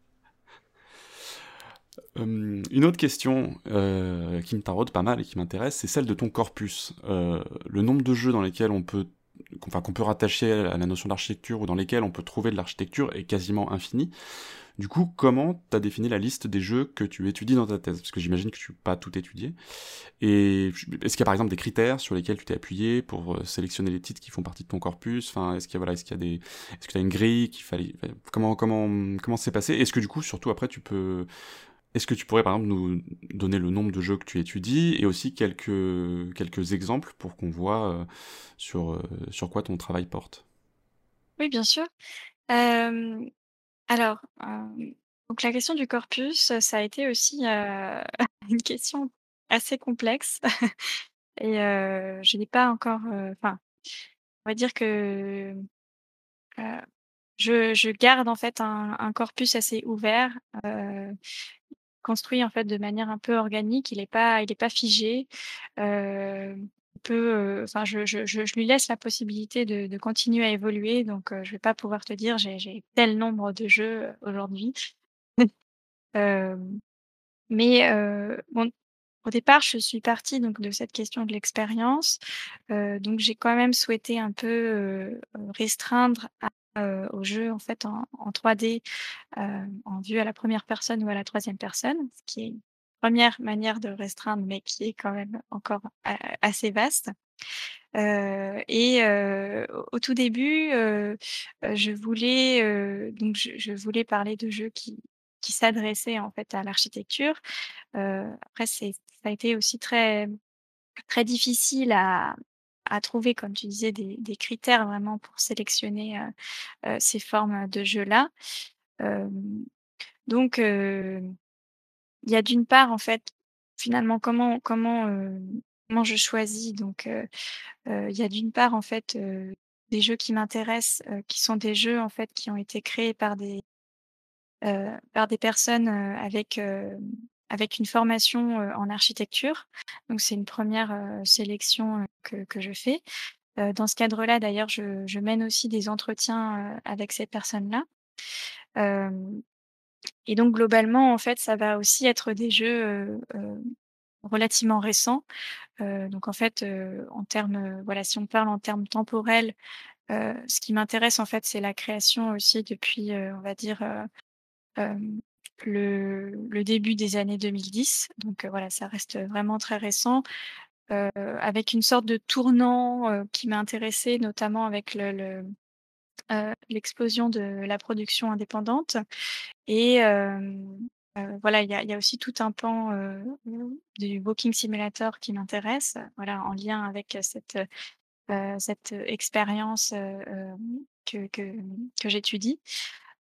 Hum, une autre question euh, qui me taraude pas mal et qui m'intéresse, c'est celle de ton corpus. Euh, le nombre de jeux dans lesquels on peut, enfin, qu'on peut rattacher à la notion d'architecture ou dans lesquels on peut trouver de l'architecture est quasiment infini. Du coup, comment tu as défini la liste des jeux que tu étudies dans ta thèse? Parce que j'imagine que tu n'as pas tout étudié. Et est-ce qu'il y a par exemple des critères sur lesquels tu t'es appuyé pour euh, sélectionner les titres qui font partie de ton corpus? Enfin, est-ce qu'il y a, voilà, est-ce qu'il y a des, est-ce que tu as une grille qu'il fallait, comment, comment, comment c'est passé? Est-ce que du coup, surtout après, tu peux Est-ce que tu pourrais par exemple nous donner le nombre de jeux que tu étudies et aussi quelques, exemples pour qu'on voit euh, sur, euh, sur quoi ton travail porte? Oui, bien sûr. Euh, alors, donc la question du corpus, ça a été aussi une question assez complexe. Et je n'ai pas encore. Enfin, on va dire que je, garde en fait un, corpus assez ouvert, construit en fait de manière un peu organique. Il n'est pas, il est pas figé. Euh, peut, euh, enfin, je, je, je, lui laisse la possibilité de, continuer à évoluer. Donc, euh, je vais pas pouvoir te dire j'ai tel nombre de jeux aujourd'hui. Mais au départ, je suis partie donc de cette question de l'expérience. Donc, j'ai quand même souhaité un peu restreindre à, euh, au jeu en fait en, en 3D, euh, en vue à la première personne ou à la troisième personne, ce qui est une première manière de restreindre, mais qui est quand même encore a- assez vaste. Euh, et euh, au, tout début, euh, euh, je voulais euh, donc je, je voulais parler de jeux qui qui s'adressaient en fait à l'architecture. Euh, après, c'est ça a été aussi très très difficile à à trouver, comme tu disais, des, critères vraiment pour sélectionner euh, euh, ces formes de jeux-là. Euh, donc, il y a d'une part, en fait, finalement, comment comment comment je choisis. Donc, il y a d'une part, en fait, des jeux qui m'intéressent, qui sont des jeux en fait qui ont été créés par des par des personnes avec avec une formation en architecture. Donc, c'est une première sélection que je fais. Dans ce cadre-là, d'ailleurs, je, mène aussi des entretiens avec ces personnes-là. Et donc, globalement, en fait, ça va aussi être des jeux relativement récents. Donc, en fait, en termes, voilà, si on parle en termes temporels, ce qui m'intéresse, en fait, c'est la création aussi depuis, on va dire, le, début des années 2010. Donc, euh, voilà, ça reste vraiment très récent. Euh, avec une sorte de tournant euh, qui m'a intéressée, notamment avec le, le, l'explosion de la production indépendante. Et voilà, il y a, aussi tout un pan du Walking Simulator qui m'intéresse, voilà, en lien avec cette, expérience que, que, j'étudie.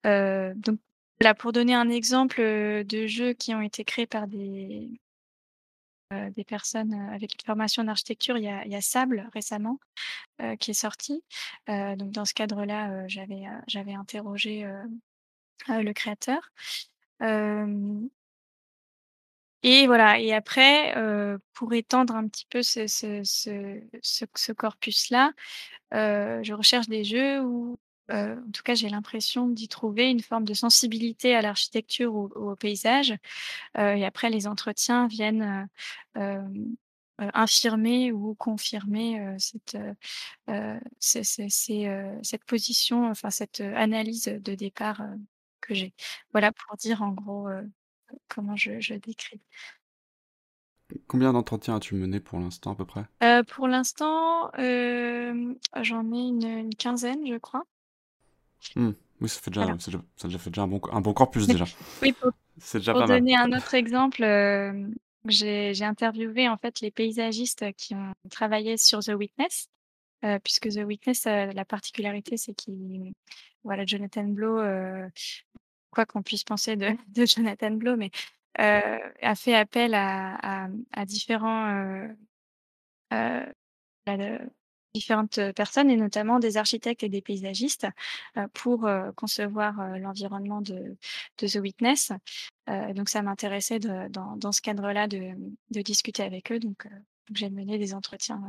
Donc, là, pour donner un exemple de jeux qui ont été créés par des, personnes avec une formation d'architecture, il y a, il y a Sable récemment qui est sorti. Donc dans ce cadre-là, j'avais j'avais interrogé le créateur. Et voilà. Et après, pour étendre un petit peu ce, corpus-là, je recherche des jeux où, euh, en tout cas, j'ai l'impression d'y trouver une forme de sensibilité à l'architecture ou, ou au paysage. Euh, et après, les entretiens viennent euh, euh, infirmer ou confirmer cette, cette position, enfin cette analyse de départ que j'ai. Voilà pour dire en gros comment je, je décris. Combien d'entretiens as-tu mené pour l'instant à peu près? Euh, pour l'instant, euh, j'en ai une, une quinzaine, je crois. Hmm, Oui, ça fait déjà, Voilà. déjà- ça fait déjà un bon, un bon corpus déjà. Oui, pour, C'est déjà pour pas mal. donner un autre exemple, euh, j'ai j'ai interviewé en fait les paysagistes qui ont travaillé sur The Witness, euh, puisque The Witness, euh, la particularité, c'est qu'il, voilà, Jonathan Blow, euh, quoi qu'on puisse penser de, de Jonathan Blow, mais a fait appel à, à, à différents, euh, euh, différentes personnes et notamment des architectes et des paysagistes euh, pour euh, concevoir l'environnement de, The Witness. Donc ça m'intéressait dans, dans ce cadre-là de, de discuter avec eux. Donc j'ai mené des entretiens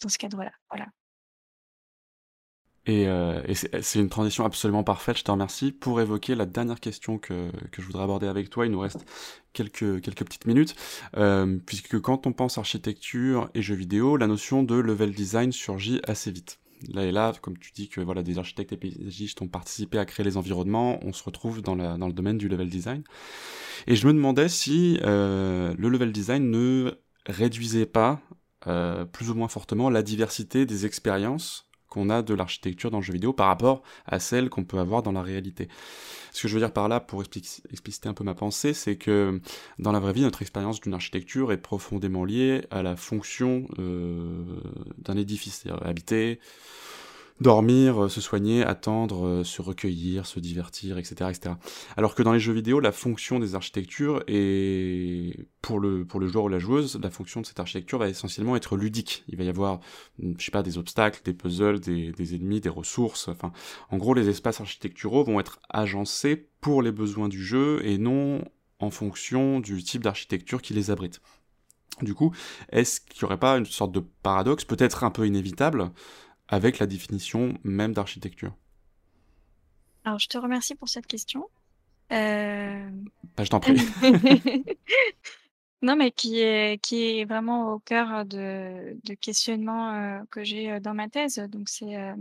dans ce cadre-là. Voilà. Et, euh, et c'est une transition absolument parfaite, je te remercie. Pour évoquer la dernière question que, que je voudrais aborder avec toi, il nous reste quelques, quelques petites minutes, euh, puisque quand on pense architecture et jeux vidéo, la notion de level design surgit assez vite. Là et là, comme tu dis que voilà, des architectes et paysagistes ont participé à créer les environnements, on se retrouve dans, la, dans le domaine du level design. Et je me demandais si euh, le level design ne réduisait pas euh, plus ou moins fortement la diversité des expériences qu'on a de l'architecture dans le jeu vidéo par rapport à celle qu'on peut avoir dans la réalité. Ce que je veux dire par là, pour explic- expliciter un peu ma pensée, c'est que dans la vraie vie, notre expérience d'une architecture est profondément liée à la fonction euh, d'un édifice, c'est-à-dire habiter, dormir, euh, se soigner, attendre, euh, se recueillir, se divertir, etc., etc. Alors que dans les jeux vidéo, la fonction des architectures est, pour le, pour le joueur ou la joueuse, la fonction de cette architecture va essentiellement être ludique. Il va y avoir, hum, je sais pas, des obstacles, des puzzles, des, des ennemis, des ressources, enfin, en gros, les espaces architecturaux vont être agencés pour les besoins du jeu et non en fonction du type d'architecture qui les abrite. Du coup, est-ce qu'il n'y aurait pas une sorte de paradoxe, peut-être un peu inévitable, avec la définition même d'architecture Alors, je te remercie pour cette question. Euh, Bah, je t'en prie. Non, mais qui est, qui est vraiment au cœur de, de questionnements euh, que j'ai euh, dans ma thèse. Donc, c'est euh,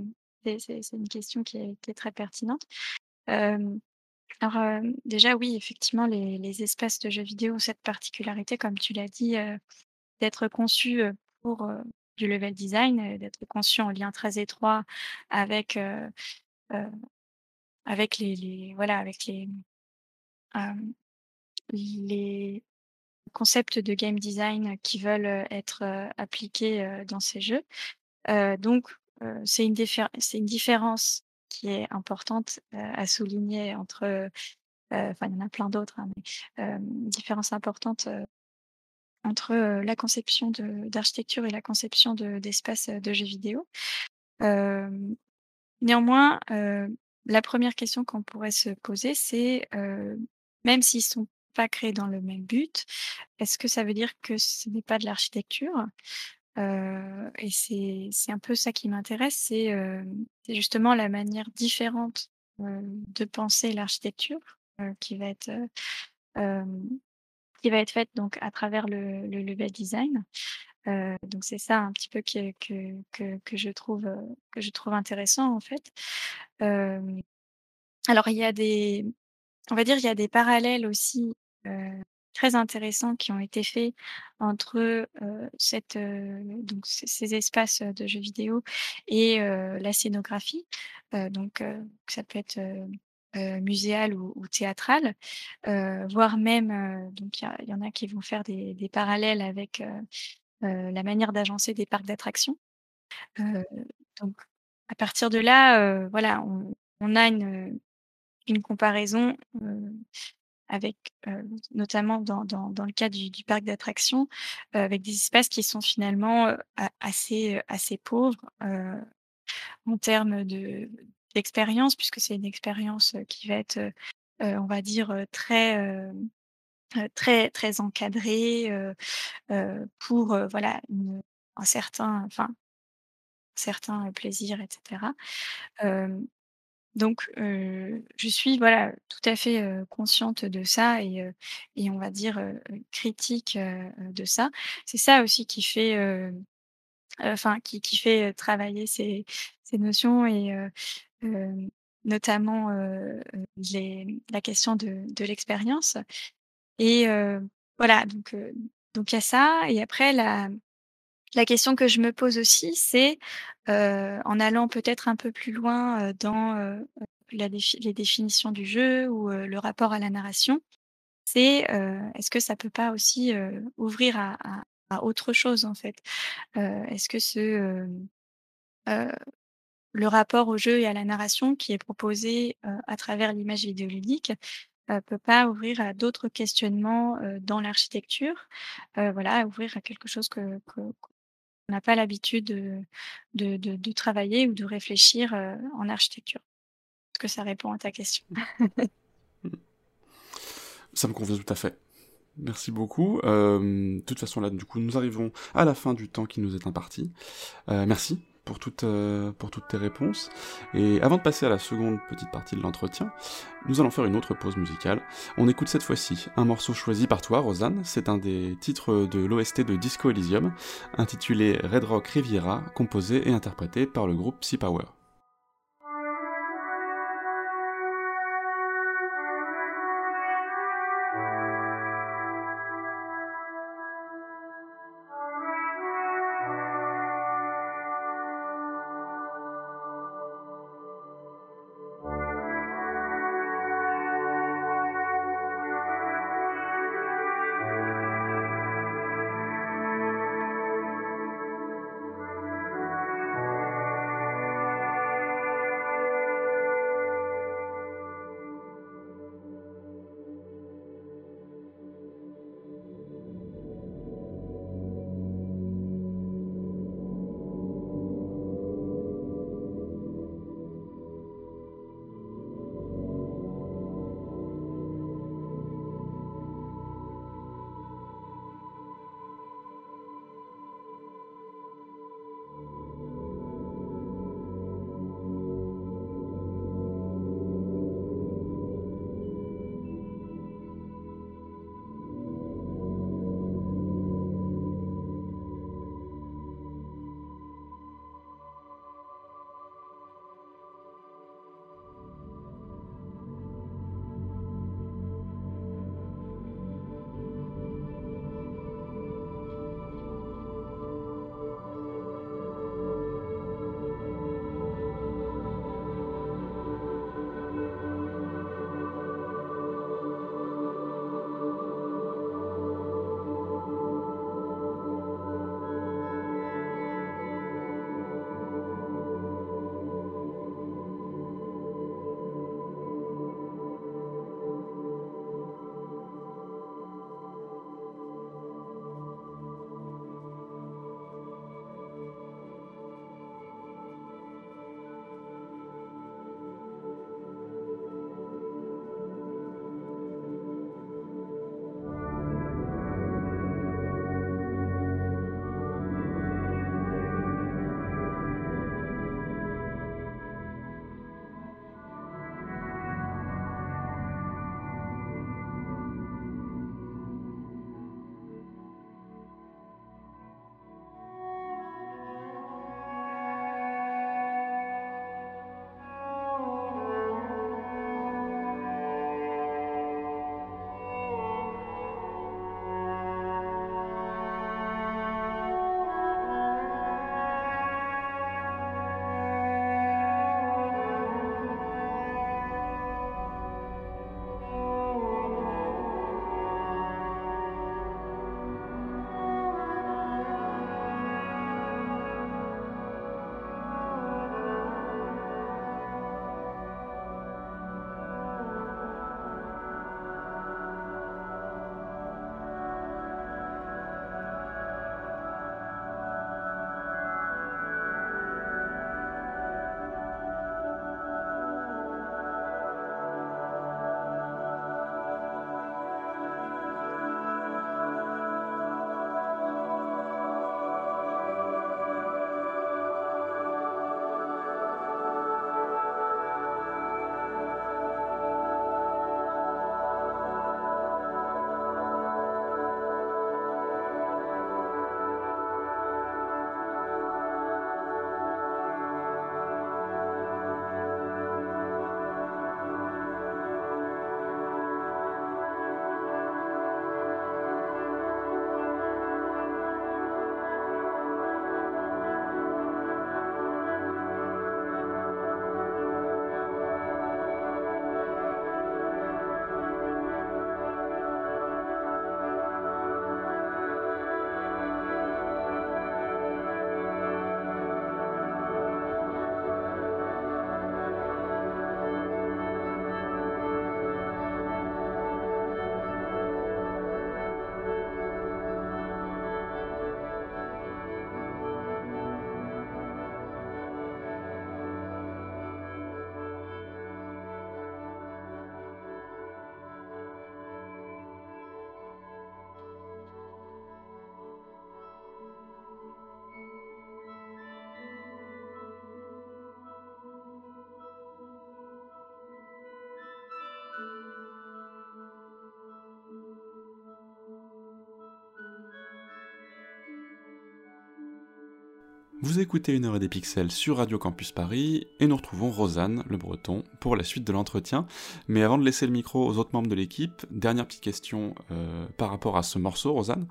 une question qui est, qui est très pertinente. Euh, alors, euh, déjà, oui, effectivement, les, les espaces de jeux vidéo ont cette particularité, comme tu l'as dit, euh, d'être conçus pour du level design, d'être conçus en lien très étroit avec, euh, euh, avec les, voilà, avec les, les concepts de game design qui veulent euh, être appliqués dans ces jeux. Donc, c'est une, c'est une différence qui est importante à souligner entre, enfin, il y en a plein d'autres, hein, mais euh, différence importante entre la conception de- d'architecture et la conception de- d'espace euh, de jeux vidéo. Néanmoins, la première question qu'on pourrait se poser, c'est même s'ils sont pas créés dans le même but, est-ce que ça veut dire que ce n'est pas de l'architecture? Et c'est un peu ça qui m'intéresse, c'est justement la manière différente de penser l'architecture qui va être qui va être faite donc à travers le, le level design. Euh, donc c'est ça un petit peu que, que, que, que je trouve euh, que je trouve intéressant en fait. Euh, alors il y a des on va dire il y a des parallèles aussi très intéressants qui ont été faits entre cette donc ces espaces de jeux vidéo et la scénographie. Donc ça peut être euh, euh, muséale ou, ou théâtrale, euh, voire même euh, donc il y, en a qui vont faire des, parallèles avec euh, la manière d'agencer des parcs d'attractions. Donc à partir de là, voilà, on, a une, comparaison avec notamment dans, le cas du, parc d'attractions, avec des espaces qui sont finalement assez, assez pauvres en termes de d'expérience, puisque c'est une expérience qui va être, on va dire, très, très, très encadrée euh, euh, pour voilà, un certain, enfin, certains euh, plaisirs, etc. Donc, je suis, voilà, tout à fait, consciente de ça et on va dire, critique, de ça. C'est ça aussi qui fait, enfin qui fait, heu, travailler ces notions et heu, hem, notamment, la question de l'expérience. Et voilà donc donc il y a ça. Et après la la question que je me pose aussi, c'est, en allant peut-être un peu plus loin, dans, les définitions du jeu ou, le rapport à la narration, c'est, est-ce que ça peut pas aussi, ouvrir à à autre chose, en fait? Est-ce que ce, le rapport au jeu et à la narration qui est proposé, à travers l'image vidéoludique, peut pas ouvrir à d'autres questionnements, dans l'architecture? Voilà, ouvrir à quelque chose que que on n'a pas l'habitude de de de travailler ou de réfléchir, en architecture? Est-ce que ça répond à ta question? Ça me convient tout à fait. Merci beaucoup. Euh, de toute façon, là, du coup, nous arrivons à la fin du temps qui nous est imparti. Euh, merci pour toutes, euh, pour toutes tes réponses. Et avant de passer à la seconde petite partie de l'entretien, nous allons faire une autre pause musicale. On écoute cette fois-ci un morceau choisi par toi, Rosanne. C'est un des titres de l'OST de Disco Elysium, intitulé Red Rock Riviera, composé et interprété par le groupe Sea Power. Vous écoutez Une heure et des pixels sur Radio Campus Paris et nous retrouvons Rosanne, le breton, pour la suite de l'entretien. Mais avant de laisser le micro aux autres membres de l'équipe, dernière petite question euh, par rapport à ce morceau, Rosanne.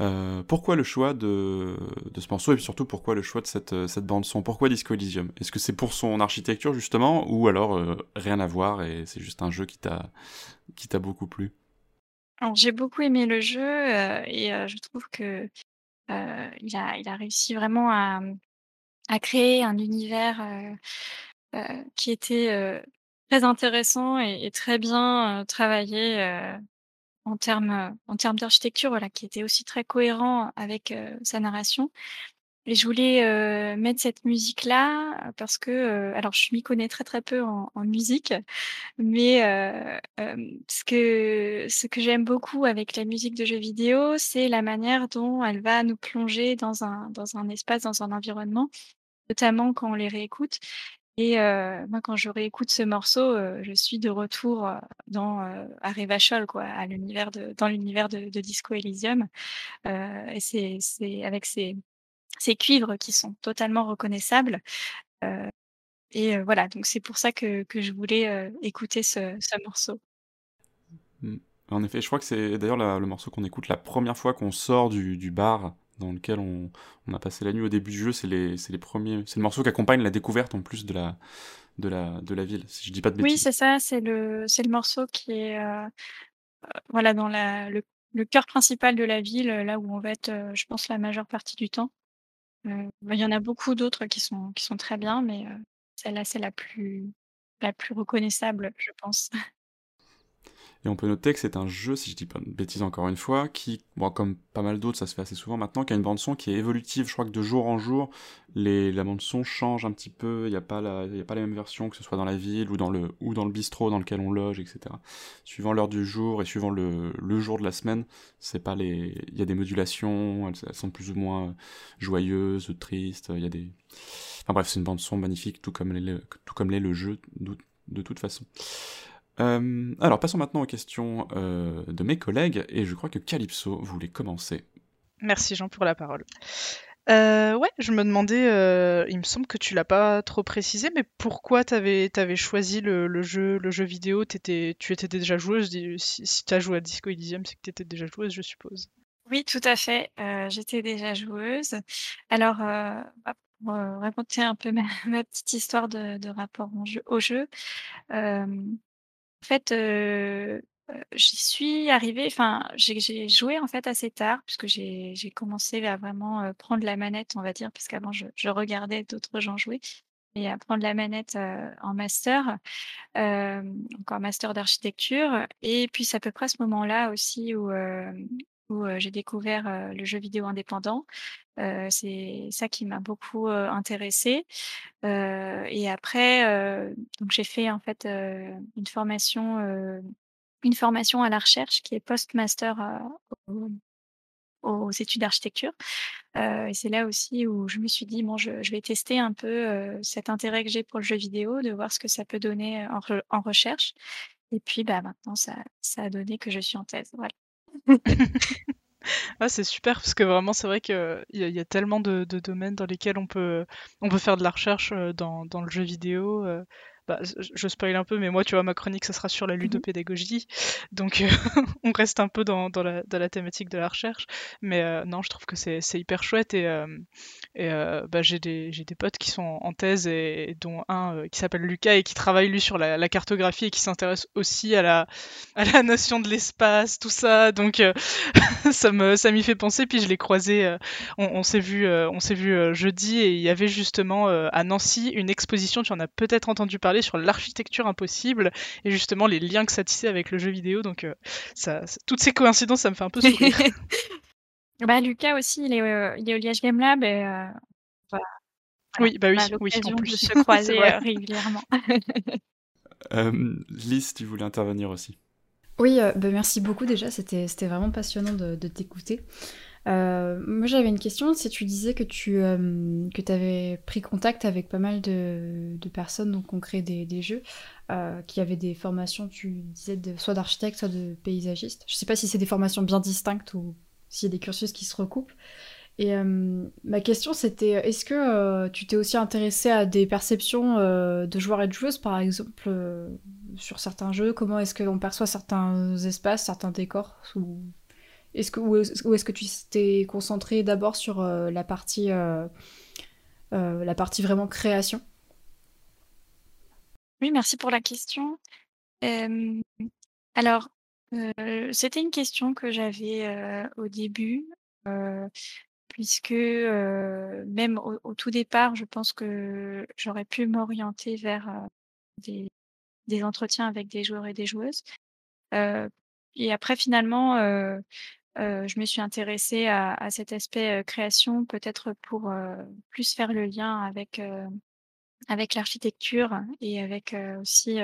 Euh, pourquoi le choix de, ce morceau et surtout pourquoi le choix de cette, cette bande son? Pourquoi Disco Elysium? Est-ce que c'est pour son architecture justement ou alors euh, rien à voir et c'est juste un jeu qui t'a beaucoup plu? J'ai beaucoup aimé le jeu euh, et euh, je trouve que euh, il a réussi vraiment à créer un univers euh, euh, qui était très intéressant et, très bien travaillé en termes d'architecture, qui était aussi très cohérent avec sa narration. Et je voulais euh, mettre cette musique-là euh, parce que, euh, alors je m'y connais très très peu en, en musique, mais euh, euh, ce que ce que j'aime beaucoup avec la musique de jeux vidéo, c'est la manière dont elle va nous plonger dans un dans un espace, dans un environnement, notamment quand on les réécoute. Et moi, quand je réécoute ce morceau, je suis de retour, dans, heu, à Revachol, quoi, à l'univers de dans l'univers de de Disco Elysium. Et c'est c'est avec ces ces cuivres qui sont totalement reconnaissables. Heu, et voilà, donc c'est pour ça que que je voulais, écouter ce ce morceau. Mmh. En effet, je crois que c'est d'ailleurs le morceau qu'on écoute la première fois qu'on sort du du bar dans lequel on on a passé la nuit au début du jeu, c'est les les premiers c'est le morceau qui accompagne la découverte en plus de la de la de la ville, si je dis pas de Oui, bêtises. c'est ça, c'est le c'est le morceau qui est, voilà, dans la le le cœur principal de la ville, là où on va être, je pense la majeure partie du temps. Heu, bah, il y en a beaucoup d'autres qui sont qui sont très bien, mais celle-là, c'est la plus la plus reconnaissable, je pense. Et on peut noter que c'est un jeu, si je dis pas de bêtises encore une fois, qui, bon, comme pas mal d'autres, ça se fait assez souvent maintenant, qui a une bande son qui est évolutive. Je crois que de jour en jour, les, la bande son change un petit peu. Il n'y a pas la, y a pas les mêmes versions, que ce soit dans la ville ou dans le, ou dans le bistrot dans lequel on loge, etc. Suivant l'heure du jour et suivant le, le jour de la semaine, c'est pas les, il y a des modulations, elles, sont plus ou moins joyeuses, tristes. Il y a des, enfin bref, c'est une bande son magnifique, tout comme l'est, le jeu, de toute façon. Euh, alors passons maintenant aux questions euh, de mes collègues et je crois que Calypso voulait commencer. Merci Jean pour la parole. Euh, ouais, je me demandais, euh, il me semble que tu l'as pas trop précisé, mais pourquoi t'avais avais choisi le, le, jeu, le jeu vidéo? Étais, Tu étais déjà joueuse, si, si tu as joué à Disco Elysium, c'est que tu étais déjà joueuse, je suppose. Oui, tout à fait, euh, j'étais déjà joueuse. Alors, euh, bah, pour euh, raconter un peu ma, ma petite histoire de, de rapport au jeu, au jeu euh, en fait, j'y suis arrivée enfin, j'ai joué, en fait, assez tard puisque j'ai commencé à vraiment, prendre la manette, on va dire, parce qu'avant je regardais d'autres gens jouer et à prendre la manette, en master, en master d'architecture. Et puis c'est à peu près à ce moment-là aussi où, j'ai découvert, le jeu vidéo indépendant. C'est ça qui m'a beaucoup, intéressée, et après, donc j'ai fait, en fait, une formation, une formation à la recherche qui est post-master, aux études d'architecture, et c'est là aussi où je me suis dit: «Bon, je vais tester un peu, cet intérêt que j'ai pour le jeu vidéo, de voir ce que ça peut donner en recherche» et puis, bah, maintenant ça ça a donné que je suis en thèse, voilà. Ah, c'est super parce que vraiment c'est vrai qu'il y y a tellement de de domaines dans lesquels on peut on peut faire de la recherche, heu, dans dans le jeu vidéo, heu, bah, je spoil un peu, mais moi, tu vois, ma chronique, ça sera sur la Mmh mh. ludopédagogie, donc heu, on reste un peu dans dans la dans la thématique de la recherche, mais non, je trouve que c'est hyper chouette et et heu, bah, j'ai des des potes qui sont en thèse et dont un, heu, qui s'appelle Lucas et qui travaille lui sur la cartographie et qui s'intéresse aussi à la à la notion de l'espace, tout ça, donc heu, ça me ça m'y fait penser. Puis je l'ai croisé, on s'est vu, on s'est vu, jeudi et il y avait justement, à Nancy une exposition, tu en as peut-être entendu parler, sur l'architecture impossible et justement les liens que ça tissait avec le jeu vidéo, donc ça toutes ces coïncidences, ça me fait un peu sourire. Bah, Lucas aussi, il est, il est au Liège Game Lab et voilà. Oui, bah oui, On a oui, en de se croiser, heu, régulièrement. Euh, Lys, tu voulais intervenir aussi. Oui, euh, bah, merci beaucoup déjà, c'était c'était vraiment passionnant de, de t'écouter. Euh, moi j'avais une question, si tu disais que tu euh, que avais pris contact avec pas mal de, de personnes donc, qui ont créé des, des jeux, euh, qui avaient des formations, tu disais, de, soit d'architecte, soit de paysagiste. Je sais pas si c'est des formations bien distinctes ou s'il y a des cursus qui se recoupent. Et euh, ma question c'était est-ce que euh, tu t'es aussi intéressé à des perceptions euh, de joueurs et de joueuses par exemple sur certains jeux? Comment est-ce qu'on perçoit certains espaces, certains décors? Ou est-ce que, tu t'es concentré d'abord sur la, partie, la partie vraiment création? Oui, merci pour la question. Alors, c'était une question que j'avais, au début, puisque, même au tout départ, je pense que j'aurais pu m'orienter vers, des entretiens avec des joueurs et des joueuses. Et après finalement, je me suis intéressée à cet aspect, création, peut-être pour, plus faire le lien avec, l'architecture et avec, aussi,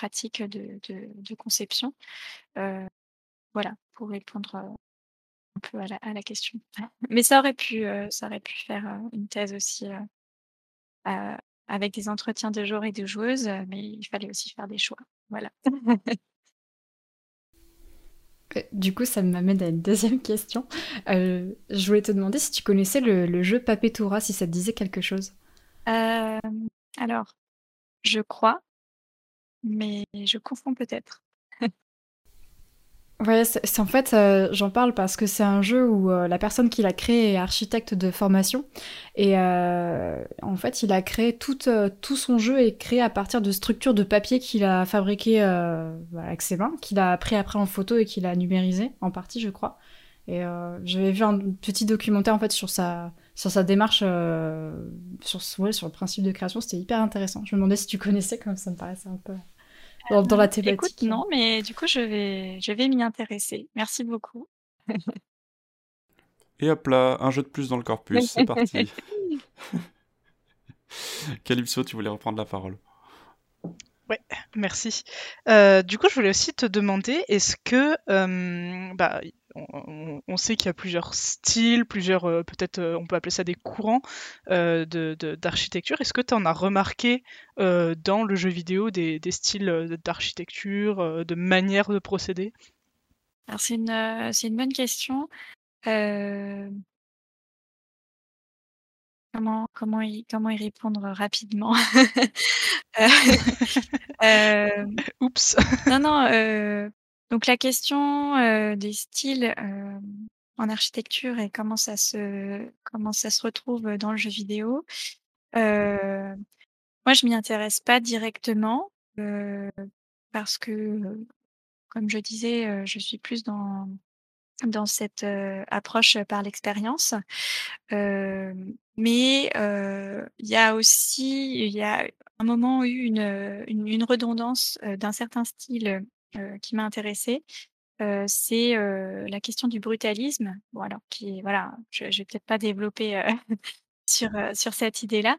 pratique de de de conception. Heu, voilà, pour répondre, heu, un peu à la à la question. Mais ça aurait pu, heu, ça aurait pu faire, une thèse aussi, avec des entretiens de joueurs et de joueuses, mais il fallait aussi faire des choix. Voilà. Euh, Du coup, ça m'amène à une deuxième question. Euh, je voulais te demander si tu connaissais le, le jeu Papetura, si ça te disait quelque chose. Alors, je crois, mais je confonds peut-être. Ouais, c'est en fait, euh, j'en parle parce que c'est un jeu où euh, la personne qui l'a créé est architecte de formation. Et euh, en fait, il a créé tout, tout son jeu est créé à partir de structures de papier qu'il a fabriquées avec ses mains, qu'il a pris après en photo et qu'il a numérisé en partie, je crois. Et j'avais vu un petit documentaire en fait sur sa, sur sa démarche, euh, sur, ouais, sur le principe de création. C'était hyper intéressant. Je me demandais si tu connaissais, comme ça me paraissait un peu dans, dans la Heu, thématique. écoute, non, mais du coup, je vais je vais m'y intéresser. Merci beaucoup. Et hop là, un jeu de plus dans le corpus, c'est parti. Calypso, tu voulais reprendre la parole. Ouais, merci. Euh, du coup, je voulais aussi te demander, est-ce que, euh, bah, on, sait qu'il y a plusieurs styles, plusieurs, euh, peut-être, on peut appeler ça des courants euh, de, d'architecture. Est-ce que tu en as remarqué dans le jeu vidéo des, styles d'architecture, de manière de procéder? Alors c'est une, une bonne question. Comment comment y comment y répondre rapidement? Heu, hem, Oups. non, non, heu, donc la question, heu, des styles, hem, en architecture et comment ça se comment ça se retrouve, dans le jeu vidéo. Heu, moi, je m'y intéresse pas directement, heu, parce que, heu, comme je disais, heu, je suis plus dans dans cette, approche par l'expérience. Mais, il y a aussi il y a un moment eu une, une redondance, d'un certain style, qui m'a intéressée. C'est, la question du brutalisme. Bon alors qui voilà, je je vais peut-être pas développer, sur, sur cette idée-là.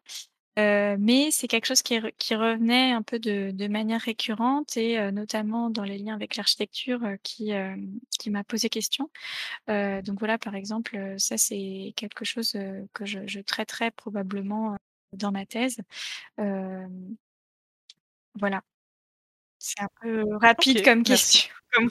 Heu, mais c'est quelque chose qui re qui revenait un peu de manière récurrente et heu, notamment dans les liens avec l'architecture, heu, qui, m'a posé question. Donc voilà, par exemple, ça c'est quelque chose, que je je traiterai probablement, dans ma thèse. Voilà. C'est un peu rapide comme question, comme.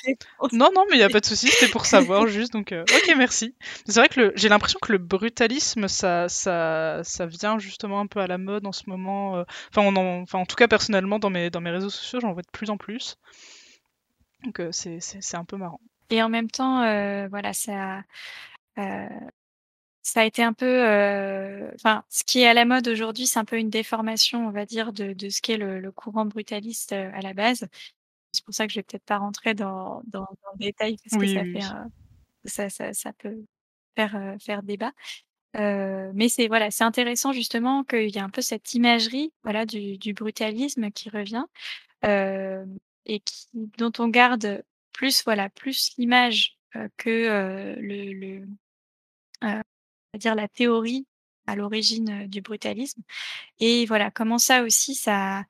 Non, non, mais il n'y a pas de souci, c'était pour savoir juste, donc euh, ok, merci. C'est vrai que le- j'ai l'impression que le brutalisme, ça, ça, ça vient justement un peu à la mode en ce moment. euh, Enfin, on en, enfin, en tout cas, personnellement, dans mes, dans mes réseaux sociaux, j'en vois de plus en plus. Donc euh, c'est un peu marrant. Et en même temps, voilà, ça, heu, ça a été un peu, heu, enfin, ce qui est à la mode aujourd'hui, c'est un peu une déformation, on va dire, de de ce qu'est le le courant brutaliste, heu, à la base. C'est pour ça que je vais peut-être pas rentrer dans dans dans le détail parce que ça oui, fait un ça ça ça peut faire, faire débat. Mais c'est voilà, c'est intéressant justement qu'il y a un peu cette imagerie, voilà, du du brutalisme qui revient, et qui dont on garde plus, voilà, plus l'image, que, le on va dire la théorie à l'origine, du brutalisme et voilà, comment ça aussi ça,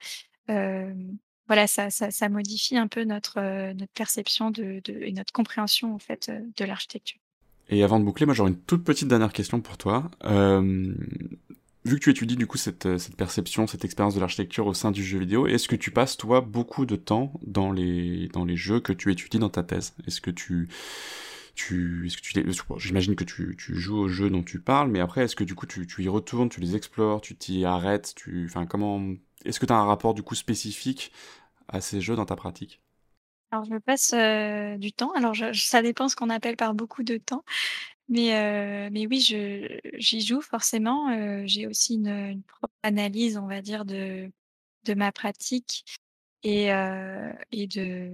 voilà, ça ça modifie un peu notre, notre perception de et notre compréhension en fait, de l'architecture. Et avant de boucler, moi j'aurais une toute petite dernière question pour toi. Vu que tu étudies du coup cette, cette perception, cette expérience de l'architecture au sein du jeu vidéo, est-ce que tu passes toi beaucoup de temps dans les, dans les jeux que tu étudies dans ta thèse? Est-ce que tu, j'imagine que tu, joues aux jeux dont tu parles, mais après, est-ce que du coup tu, y retournes, tu les explores, tu t'y arrêtes, tu, enfin comment, est-ce que tu as un rapport du coup spécifique à ces jeux dans ta pratique? Alors je passe, heu, du temps. Alors ça dépend ce qu'on appelle par beaucoup de temps. Mais mais oui, j'y joue forcément, heu, j'ai aussi une, propre analyse, on va dire, de ma pratique et de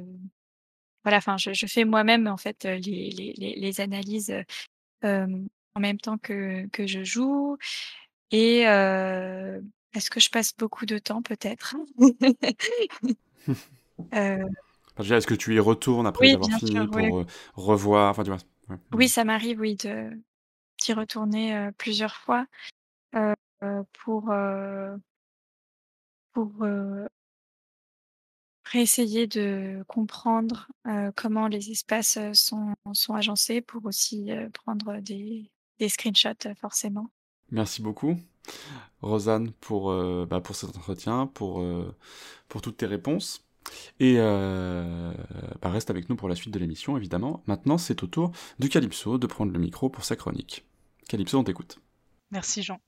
voilà, enfin, je je fais moi-même, en fait, heu, les les les les analyses, heu, hem, en même temps que que je joue et est-ce que je passe beaucoup de temps? Peut-être? Dire, est-ce que tu y retournes après Oui, avoir sûr, pour oui. euh, revoir, enfin tu vois. ouais. Oui, ça m'arrive, oui, de d'y retourner, plusieurs fois, pour, pour, heu réessayer de comprendre, comment les espaces, sont sont agencés pour aussi, prendre des des screenshots, forcément. Merci beaucoup, Rosanne, pour, euh, bah, pour cet entretien, pour, euh, pour toutes tes réponses. Et euh, bah, reste avec nous pour la suite de l'émission, évidemment. Maintenant, c'est au tour de Calypso de prendre le micro pour sa chronique. Calypso, on t'écoute. Merci Jean.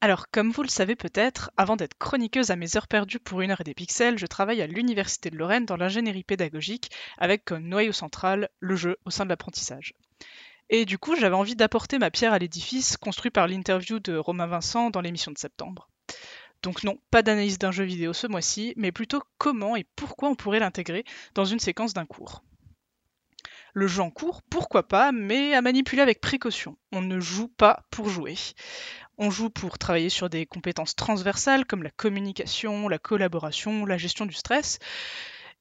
Alors, comme vous le savez peut-être, avant d'être chroniqueuse à mes heures perdues pour une heure et des pixels, je travaille à l'Université de Lorraine dans l'ingénierie pédagogique avec comme noyau central le jeu au sein de l'apprentissage. Et du coup, j'avais envie d'apporter ma pierre à l'édifice construit par l'interview de Romain Vincent dans l'émission de septembre. Donc non, pas d'analyse d'un jeu vidéo ce mois-ci, mais plutôt comment et pourquoi on pourrait l'intégrer dans une séquence d'un cours. Le jeu en cours, pourquoi pas, mais à manipuler avec précaution. On ne joue pas pour jouer. On joue pour travailler sur des compétences transversales comme la communication, la collaboration, la gestion du stress.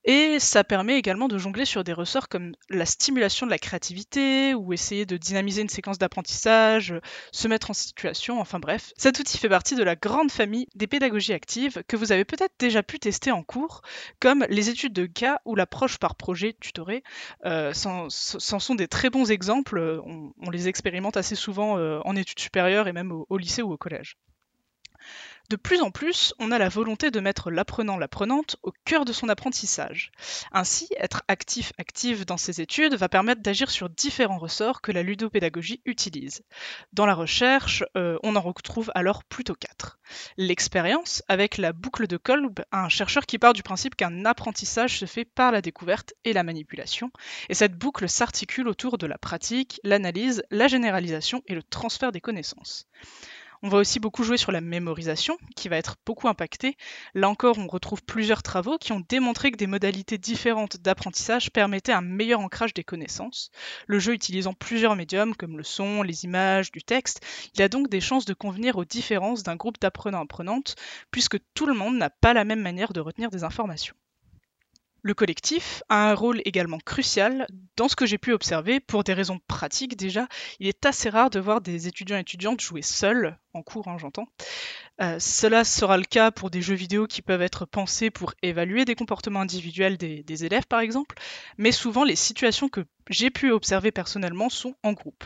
Et ça permet également de jongler sur des ressorts comme la stimulation de la créativité ou essayer de dynamiser une séquence d'apprentissage, se mettre en situation, enfin bref. Cet outil fait partie de la grande famille des pédagogies actives que vous avez peut-être déjà pu tester en cours, comme les études de cas ou l'approche par projet tutoré. Euh, c'en sont des très bons exemples, on, les expérimente assez souvent euh, en études supérieures et même au lycée ou au collège. De plus en plus, on a la volonté de mettre l'apprenant, l'apprenante au cœur de son apprentissage. Ainsi, être actif, active dans ses études va permettre d'agir sur différents ressorts que la ludopédagogie utilise. Dans la recherche, euh, on en retrouve alors plutôt quatre. L'expérience, avec la boucle de Kolb, un chercheur qui part du principe qu'un apprentissage se fait par la découverte et la manipulation, et cette boucle s'articule autour de la pratique, l'analyse, la généralisation et le transfert des connaissances. On va aussi beaucoup jouer sur la mémorisation, qui va être beaucoup impactée. Là encore, on retrouve plusieurs travaux qui ont démontré que des modalités différentes d'apprentissage permettaient un meilleur ancrage des connaissances. Le jeu utilisant plusieurs médiums comme le son, les images, du texte, il a donc des chances de convenir aux différences d'un groupe d'apprenants-apprenantes, puisque tout le monde n'a pas la même manière de retenir des informations. Le collectif a un rôle également crucial dans ce que j'ai pu observer pour des raisons pratiques déjà. Il est assez rare de voir des étudiants et étudiantes jouer seuls, en cours hein, j'entends. Euh, cela sera le cas pour des jeux vidéo qui peuvent être pensés pour évaluer des comportements individuels des, des élèves par exemple, mais souvent les situations que j'ai pu observer personnellement sont en groupe.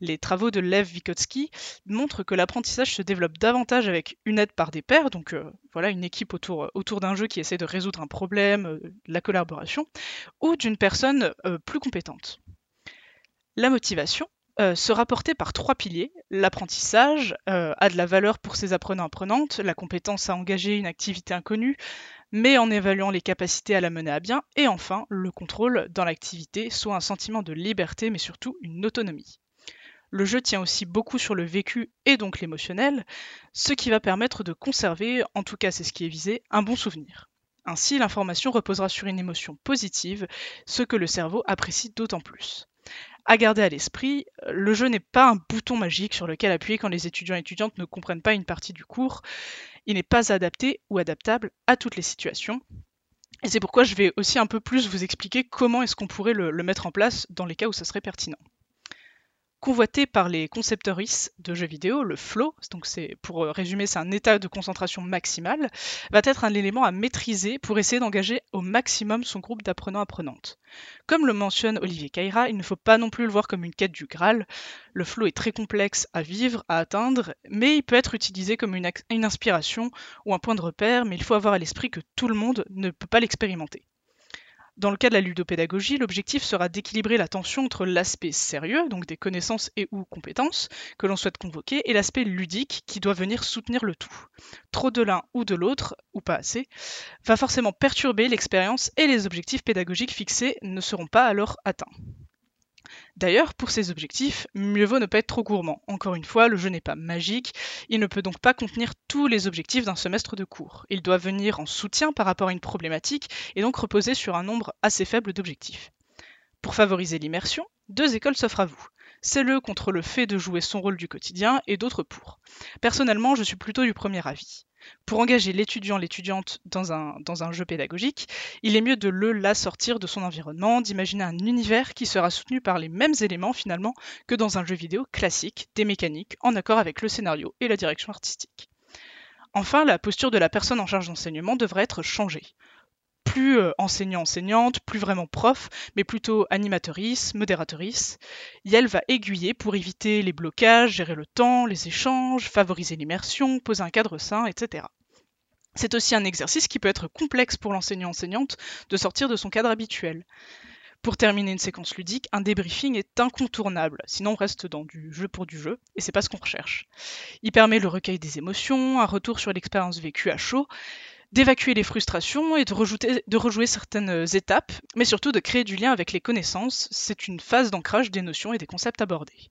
Les travaux de Lev Vygotsky montrent que l'apprentissage se développe davantage avec une aide par des pairs, donc euh, voilà une équipe autour, autour d'un jeu qui essaie de résoudre un problème, euh, la collaboration, ou d'une personne euh, plus compétente. La motivation euh, sera portée par trois piliers. L'apprentissage euh, a de la valeur pour ses apprenants-apprenantes, la compétence à engager une activité inconnue, mais en évaluant les capacités à la mener à bien, et enfin le contrôle dans l'activité, soit un sentiment de liberté, mais surtout une autonomie. Le jeu tient aussi beaucoup sur le vécu et donc l'émotionnel, ce qui va permettre de conserver, en tout cas c'est ce qui est visé, un bon souvenir. Ainsi, l'information reposera sur une émotion positive, ce que le cerveau apprécie d'autant plus. À garder à l'esprit, le jeu n'est pas un bouton magique sur lequel appuyer quand les étudiants et étudiantes ne comprennent pas une partie du cours. Il n'est pas adapté ou adaptable à toutes les situations. Et c'est pourquoi je vais aussi un peu plus vous expliquer comment est-ce qu'on pourrait le, le, mettre en place dans les cas où ce serait pertinent. Convoité par les concepteuristes de jeux vidéo, le flow, donc pour résumer, c'est un état de concentration maximale, va être un élément à maîtriser pour essayer d'engager au maximum son groupe d'apprenants-apprenantes. Comme le mentionne Olivier Caïra, il ne faut pas non plus le voir comme une quête du Graal. Le flow est très complexe à vivre, à atteindre, mais il peut être utilisé comme une inspiration ou un point de repère, mais il faut avoir à l'esprit que tout le monde ne peut pas l'expérimenter. Dans le cas de la ludopédagogie, l'objectif sera d'équilibrer la tension entre l'aspect sérieux, donc des connaissances et ou compétences que l'on souhaite convoquer, et l'aspect ludique qui doit venir soutenir le tout. Trop de l'un ou de l'autre, ou pas assez, va forcément perturber l'expérience et les objectifs pédagogiques fixés ne seront pas alors atteints. D'ailleurs, pour ces objectifs, mieux vaut ne pas être trop gourmand. Encore une fois, le jeu n'est pas magique, il ne peut donc pas contenir tous les objectifs d'un semestre de cours. Il doit venir en soutien par rapport à une problématique et donc reposer sur un nombre assez faible d'objectifs. Pour favoriser l'immersion, deux écoles s'offrent à vous. C'est le contre le fait de jouer son rôle du quotidien et d'autres pour. Personnellement, je suis plutôt du premier avis. Pour engager l'étudiant, l'étudiante dans un, jeu pédagogique, il est mieux de le la sortir de son environnement, d'imaginer un univers qui sera soutenu par les mêmes éléments finalement que dans un jeu vidéo classique, des mécaniques en accord avec le scénario et la direction artistique. Enfin, la posture de la personne en charge d'enseignement devrait être changée plus euh, enseignant-enseignante, plus vraiment prof, mais plutôt animatrice, modératrice. Elle va aiguiller pour éviter les blocages, gérer le temps, les échanges, favoriser l'immersion, poser un cadre sain, etc. C'est aussi un exercice qui peut être complexe pour l'enseignant-enseignante de sortir de son cadre habituel. Pour terminer une séquence ludique, un débriefing est incontournable, sinon on reste dans du jeu pour du jeu, et c'est pas ce qu'on recherche. Il permet le recueil des émotions, un retour sur l'expérience vécue à chaud, d'évacuer les frustrations et de, rejouer certaines étapes, mais surtout de créer du lien avec les connaissances. C'est une phase d'ancrage des notions et des concepts abordés.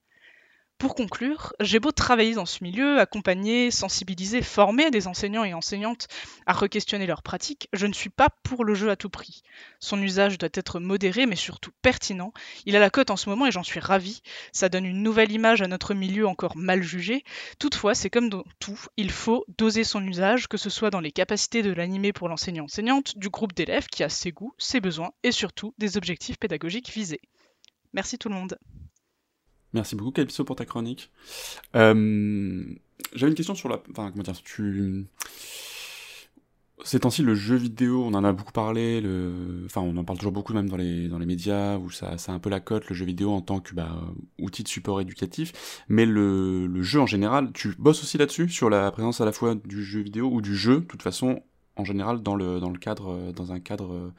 Pour conclure, j'ai beau travailler dans ce milieu, accompagner, sensibiliser, former des enseignants et enseignantes à re-questionner leurs pratiques, je ne suis pas pour le jeu à tout prix. Son usage doit être modéré mais surtout pertinent. Il a la cote en ce moment et j'en suis ravie. Ça donne une nouvelle image à notre milieu encore mal jugé. Toutefois, c'est comme dans tout, il faut doser son usage, que ce soit dans les capacités de l'animer pour l'enseignant-enseignante, du groupe d'élèves qui a ses goûts, ses besoins et surtout des objectifs pédagogiques visés. Merci tout le monde. Merci beaucoup, Calypso, pour ta chronique. Euh, J'avais une question sur la. Enfin, comment dire, tu. Ces temps-ci, le jeu vidéo, on en a beaucoup parlé, le... enfin, on en parle toujours beaucoup même dans les, dans les médias, où ça, ça a un peu la cote, le jeu vidéo en tant que bah, outil de support éducatif. Mais le, le jeu en général, tu bosses aussi là-dessus, sur la présence à la fois du jeu vidéo ou du jeu, de toute façon, en général, dans le, dans le cadre, dans un cadre,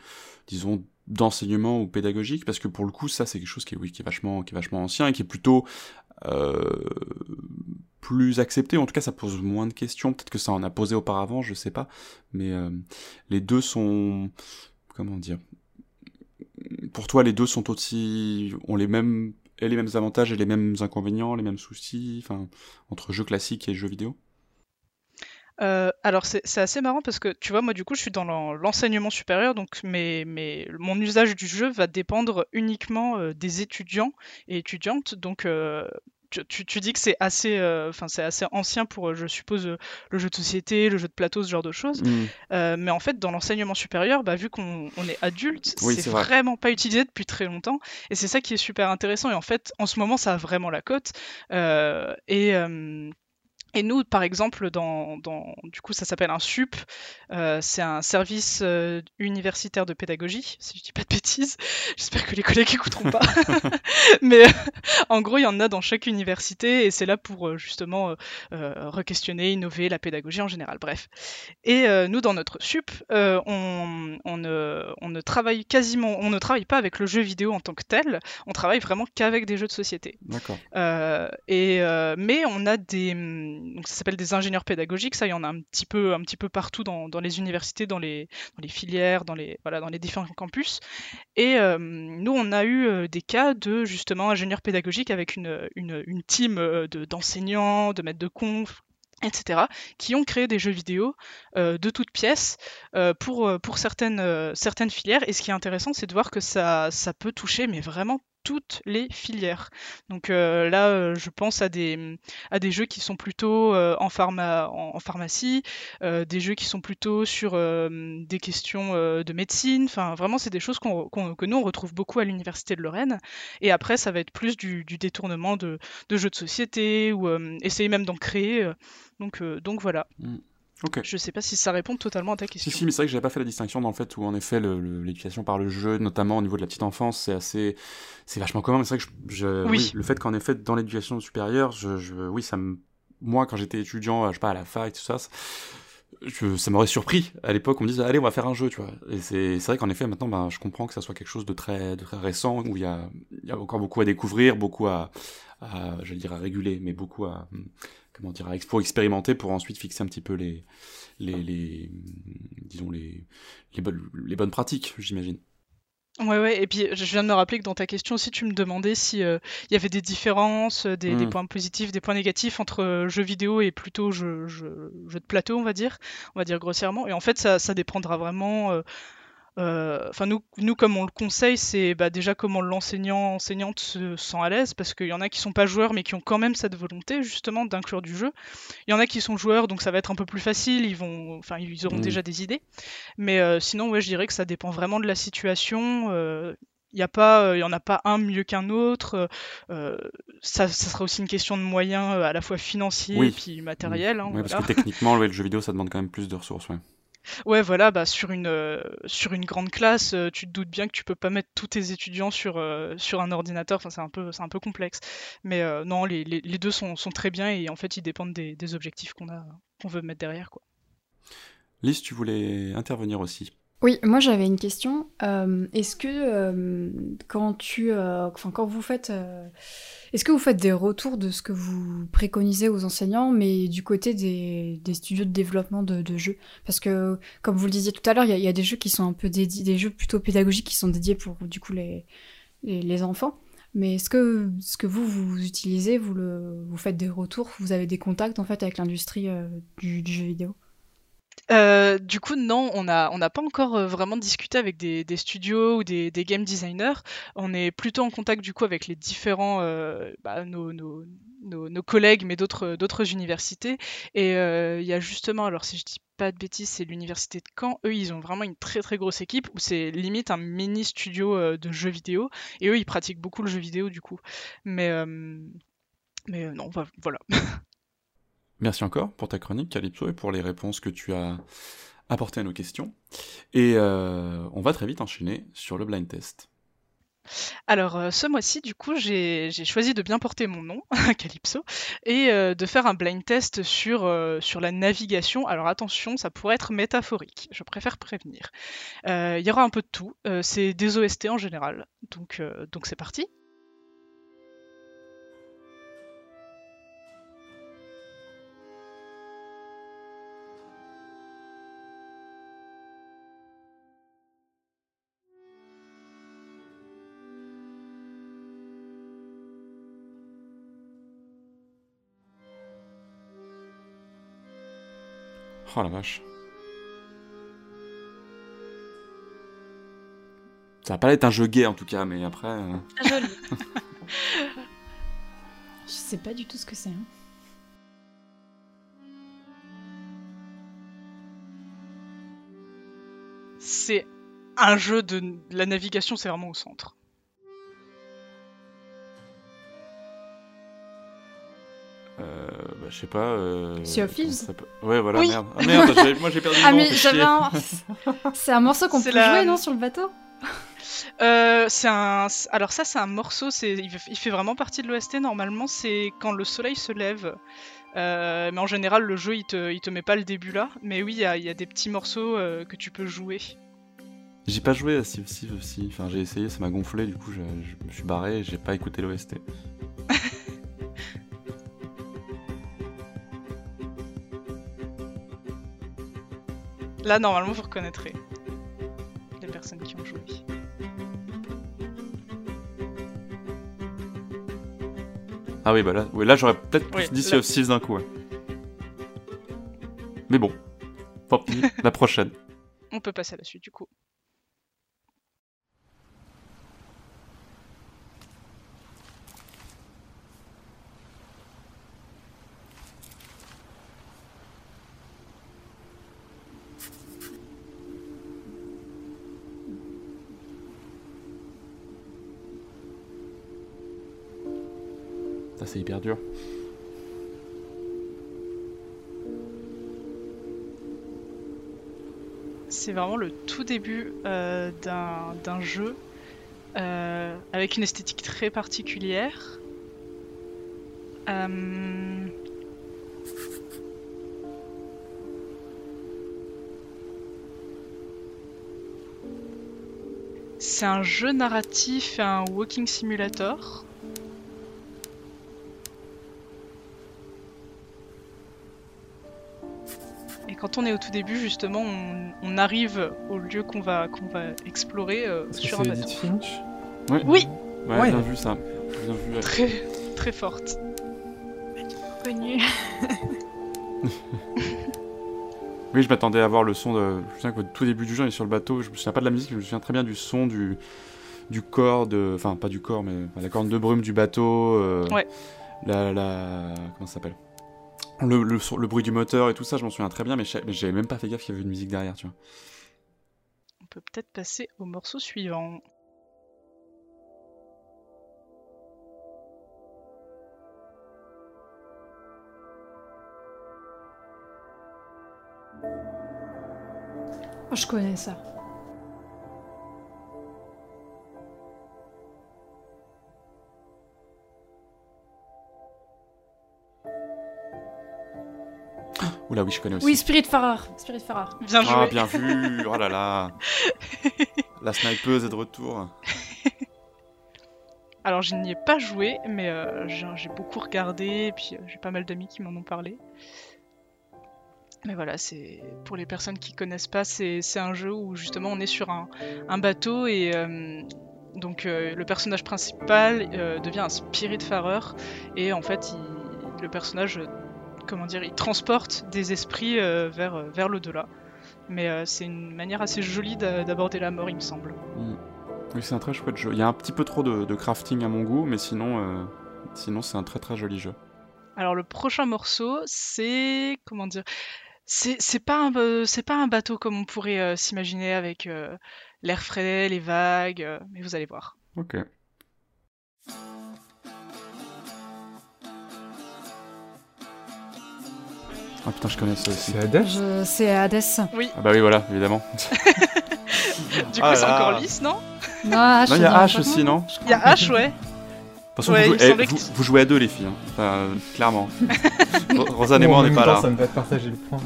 disons, d'enseignement ou pédagogique parce que pour le coup ça c'est quelque chose qui est oui qui est vachement qui est vachement ancien et qui est plutôt euh, plus accepté. En tout cas ça pose moins de questions. Peut-être que ça en a posé auparavant je sais pas. Mais euh, les deux sont comment dire pour toi les deux sont aussi ont les mêmes et les mêmes avantages et les mêmes inconvénients les mêmes soucis enfin entre jeux classiques et jeux vidéo? Euh, alors c'est assez marrant parce que tu vois moi du coup je suis dans l'enseignement supérieur donc mais, mais mon usage du jeu va dépendre uniquement euh, des étudiants et étudiantes donc euh, tu, tu, dis que c'est assez, enfin c'est assez ancien pour, je suppose, le jeu de société, le jeu de plateau, ce genre de choses. Mmh. mais en fait, dans l'enseignement supérieur, bah, vu qu'on est adulte, oui, c'est vraiment pas utilisé depuis très longtemps. Et c'est ça qui est super intéressant. Et en fait, en ce moment, ça a vraiment la cote. et et nous, par exemple, dans, dans du coup, ça s'appelle un SUP, euh, c'est un service euh, universitaire de pédagogie, si je dis pas de bêtises. J'espère que les collègues écouteront pas. Mais euh, en gros, il y en a dans chaque université et c'est là pour justement re-questionner, innover la pédagogie en général. Bref. Et nous, dans notre SUP, on, on, ne, on ne travaille quasiment, on ne travaille pas avec le jeu vidéo en tant que tel. On travaille vraiment qu'avec des jeux de société. D'accord. et mais on a des donc ça s'appelle des ingénieurs pédagogiques, ça il y en a un petit peu, un petit peu partout dans, dans les universités, dans les, dans les, filières, dans les, voilà, dans les différents campus. Et euh, nous on a eu euh, des cas de justement ingénieurs pédagogiques avec une, une, une team euh, d'enseignants, de, maîtres de conf, etc., qui ont créé des jeux vidéo de toutes pièces pour, pour certaines, certaines filières. Et ce qui est intéressant, c'est de voir que ça, ça peut toucher, mais vraiment toutes les filières. Donc euh, là, euh, je pense à des, à des jeux qui sont plutôt euh, en, pharma, en, pharmacie, des jeux qui sont plutôt sur des questions de médecine. Enfin, vraiment, c'est des choses que nous, on retrouve beaucoup à l'Université de Lorraine. Et après, ça va être plus du, détournement de, jeux de société ou essayer même d'en créer. donc, donc voilà. Mm. Okay. Je sais pas si ça répond totalement à ta question. Si, si mais c'est vrai que j'avais pas fait la distinction dans le fait où, en effet, l'éducation par le jeu, notamment au niveau de la petite enfance, c'est assez. C'est vachement commun, mais c'est vrai que je, je oui. oui. le fait qu'en effet, dans l'éducation supérieure, je, je, oui, ça me. Moi, quand j'étais étudiant, je sais pas, à la fac, tout ça, je- ça m'aurait surpris à l'époque. On me disait allez, on va faire un jeu, tu vois. Et c'est vrai qu'en effet, maintenant, ben, je comprends que ça soit quelque chose de très, de très récent où il y a, il y a encore beaucoup à découvrir, beaucoup à, à je dire à réguler, mais beaucoup à, comment dire, pour expérimenter pour ensuite fixer un petit peu les, les, les disons les, les bonnes, les bonnes pratiques, j'imagine. Ouais, ouais, et puis je viens de me rappeler que dans ta question aussi, tu me demandais si euh, y avait des différences, euh, des, des Mm. points positifs, des points négatifs entre euh, jeux vidéo et plutôt jeux, jeux, jeux de plateau, on va dire, on va dire grossièrement. Et en fait, ça, ça dépendra vraiment. euh, Enfin, nous, nous, comme on le conseille, c'est bah, déjà comment l'enseignant, enseignante se sent à l'aise, parce qu'il y en a qui sont pas joueurs, mais qui ont quand même cette volonté justement d'inclure du jeu. Il y en a qui sont joueurs, donc ça va être un peu plus facile, ils vont, enfin, ils auront Mm. déjà des idées. Mais euh, sinon, ouais, je dirais que ça dépend vraiment de la situation. euh, il n'y a pas, euh, il y en a pas un mieux qu'un autre. euh, ça, ça sera aussi une question de moyens euh, à la fois financiers Oui. et puis matériels. hein, Oui, parce que techniquement, le jeu vidéo, ça demande quand même plus de ressources, ouais. Ouais, voilà, bah, sur une, euh, sur une grande classe, euh, tu te doutes bien que tu peux pas mettre tous tes étudiants sur, euh, un ordinateur, c'est un peu, complexe. Mais non, les, deux sont, sont très bien et en fait, ils dépendent des, des objectifs qu'on a, qu'on veut mettre derrière, quoi. Lise, tu voulais intervenir aussi. Oui, moi j'avais une question. Euh, est-ce que euh, quand tu, euh, vous faites, que vous faites des retours de ce que vous préconisez aux enseignants, mais du côté des, studios de développement de, jeux? Parce que comme vous le disiez tout à l'heure, il y, a- des jeux qui sont un peu dédiés, des jeux plutôt pédagogiques qui sont dédiés pour du coup les enfants. Mais est-ce que ce que vous utilisez, vous faites des retours, vous avez des contacts en fait avec l'industrie du, du jeu vidéo? Euh, du coup, non, on n'a pas encore euh, vraiment discuté avec des, studios ou des, game designers. On est plutôt en contact du coup avec les différents, euh, bah, nos, collègues, mais d'autres universités. Et il y a justement, alors si je dis pas de bêtises, c'est l'université de Caen. Eux, ils ont vraiment une très très grosse équipe où c'est limite un mini studio de jeux vidéo. Et eux, ils pratiquent beaucoup le jeu vidéo du coup. Mais non, voilà. Merci encore pour ta chronique, Calypso, et pour les réponses que tu as apportées à nos questions. Et euh, on va très vite enchaîner sur le blind test. Alors, euh, ce mois-ci, du coup, j'ai choisi de bien porter mon nom, Calypso, et euh, de faire un blind test sur, la navigation. Alors, attention, ça pourrait être métaphorique, je préfère prévenir. Il y aura un peu de tout, c'est des OST en général, donc c'est parti. Oh la vache. Ça va pas être un jeu gay en tout cas, mais après. euh, Joli. Je sais pas du tout ce que c'est. hein. C'est un jeu de la navigation, c'est vraiment au centre. Bah, je sais pas. Euh, Sea of Thieves Ouais, voilà, Oui. merde. Ah merde, moi j'ai perdu le Ah nom, mais j'avais un... C'est un morceau qu'on peut la- jouer, non, sur le bateau? Euh, c'est un. Alors ça, c'est un morceau. C'est. Il fait- vraiment partie de l'OST. Normalement, c'est quand le soleil se lève. Euh, mais en général, le jeu, il te, il te met pas le début là. Mais oui, il y a, il y a des petits morceaux euh, que tu peux jouer. J'ai pas joué à Sea of Thieves aussi. Enfin, j'ai essayé, ça m'a gonflé, du coup, je, je me suis barré et j'ai pas écouté l'OST. Là, normalement, vous reconnaîtrez les personnes qui ont joué. Ah oui, bah là, ouais, là j'aurais peut-être plus Oui, dit Sea of Thieves d'un coup. ouais. Mais bon, tant pis, la prochaine. On peut passer à la suite du coup. C'est hyper dur. C'est vraiment le tout début euh, d'un jeu euh, avec une esthétique très particulière. Euh, c'est un jeu narratif, et un walking simulator. Quand on est au tout début, justement, on, on arrive au lieu qu'on va, qu'on va explorer euh, sur un c'est bateau. Edith Finch Oui. Oui, Ouais, Ouais. bien vu ça. Bien vu. ouais. très, très forte. Connu. Oui, je m'attendais à voir le son de. Je me souviens qu'au tout début du jeu, on est sur le bateau. Je me souviens pas de la musique, mais je me souviens très bien du son du du corps de. Enfin, pas du corps, mais la corne de brume du bateau. euh, Ouais. La la. Comment ça s'appelle? Le, le, bruit du moteur et tout ça, je m'en souviens très bien, mais j'avais même pas fait gaffe qu'il y avait une musique derrière, tu vois. On peut peut-être passer au morceau suivant. Oh, je connais ça. Oula, oui, je connais aussi. Oui, Spiritfarer. Spiritfarer. Bien joué. Ah, bien vu Oh là là La snipeuse est de retour. Alors, je n'y ai pas joué, mais euh, j'ai beaucoup regardé, et puis euh, j'ai pas mal d'amis qui m'en ont parlé. Mais voilà, c'est pour les personnes qui connaissent pas, c'est c'est un jeu où justement on est sur un, un bateau et euh, donc euh, le personnage principal euh, devient un spiritfarer et en fait il- le personnage, comment dire, il transporte des esprits euh, vers, euh, vers l'au-delà. Mais euh, c'est une manière assez jolie d'a- d'aborder la mort, il me semble. Mm. Oui, c'est un très chouette jeu. Il y a un petit peu trop de, de crafting à mon goût, mais sinon, sinon c'est un très très joli jeu. Alors le prochain morceau, c'est comment dire C'est pas un c'est pas un bateau comme on pourrait euh, s'imaginer avec euh, l'air frais, les vagues, euh, mais vous allez voir. Ok. Ah putain, je connais ça aussi. C'est Hades Je... C'est Hades. Oui. Ah bah oui, voilà, évidemment. Du coup, Ah c'est encore lisse, non? Non, H, Non, il y a H aussi, non? Il y a H, ouais. De toute façon, Ouais, vous, jouez, eh, vous, que- vous jouez à deux, les filles. hein. Enfin, clairement. Ro- Rosanne et moi, on n'est pas temps, là. Ça me fait partager le point.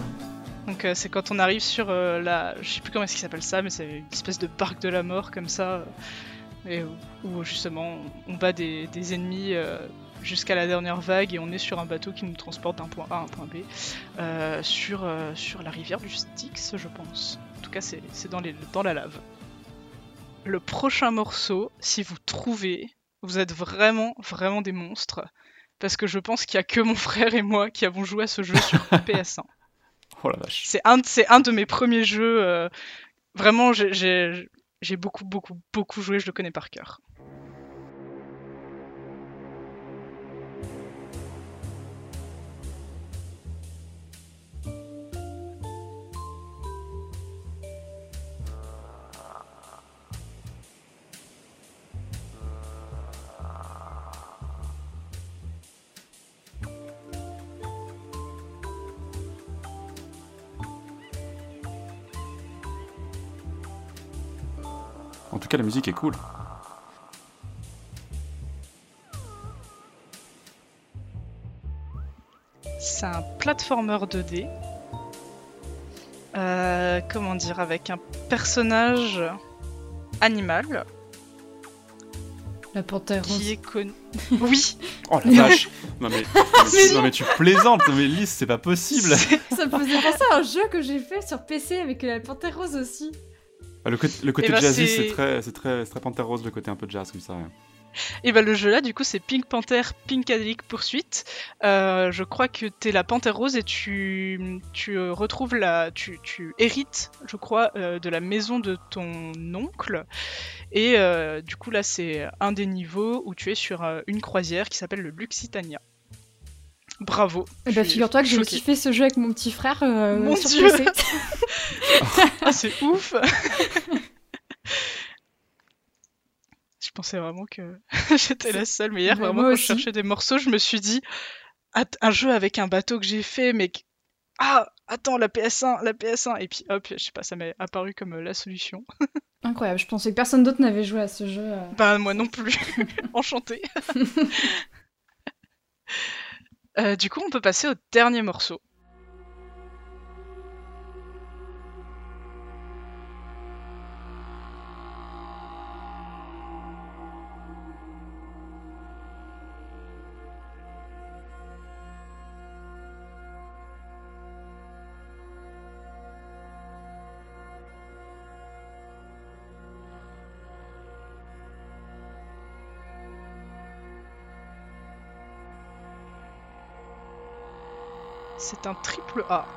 Donc euh, c'est quand on arrive sur euh, la, je sais plus comment est-ce qu'il s'appelle ça, mais c'est une espèce de parc de la mort comme ça, euh, et où, où, justement on bat des, des ennemis euh, jusqu'à la dernière vague et on est sur un bateau qui nous transporte d'un point A à un point B euh, sur euh, sur la rivière du Styx, je pense. En tout cas c'est dans les dans la lave. Le prochain morceau, si vous trouvez, vous êtes vraiment vraiment des monstres. Parce que je pense qu'il y a que mon frère et moi qui avons joué à ce jeu sur PS1. Oh la vache. C'est un, un de mes premiers jeux. euh, vraiment, j'ai beaucoup, beaucoup, beaucoup joué, je le connais par cœur. Tout cas, la musique est cool. C'est un platformer 2D. Euh, comment dire Avec un personnage animal La panthère qui rose. est connu. Oui Oh la vache non mais, non, mais, non, mais tu plaisantes, mais Lys, c'est pas possible Ça me faisait penser à un jeu que j'ai fait sur PC avec la panthère rose aussi. Ah, Le côté, le côté Eh ben, jazzy, c'est- très, c'est très, c'est très Panther Rose, le côté un peu jazz comme ça. ouais. Et bah le jeu là, du coup, c'est Pink Panther Pinkadelic Poursuite. Euh, je crois que t'es la panthère rose et tu, tu euh, retrouves la, tu, tu hérites, je crois, euh, de la maison de ton oncle. Et du coup là, c'est un des niveaux où tu es sur une croisière qui s'appelle le Luxitania. Bravo. Et bah figure-toi que j'ai aussi fait ce jeu avec mon petit frère euh, Mon sur Dieu. PC. Ah, c'est ouf Je pensais vraiment que j'étais la seule, mais hier, Bah, vraiment, quand je cherchais des morceaux, je me suis dit, un jeu avec un bateau que j'ai fait, mais... Ah, attends, la PS1, la PS1 Et puis hop, je sais pas, ça m'est apparu comme euh, la solution. Incroyable, je pensais que personne d'autre n'avait joué à ce jeu. euh. Bah, moi non plus. Enchantée. Euh, du coup, on peut passer au dernier morceau. C'est un triple A.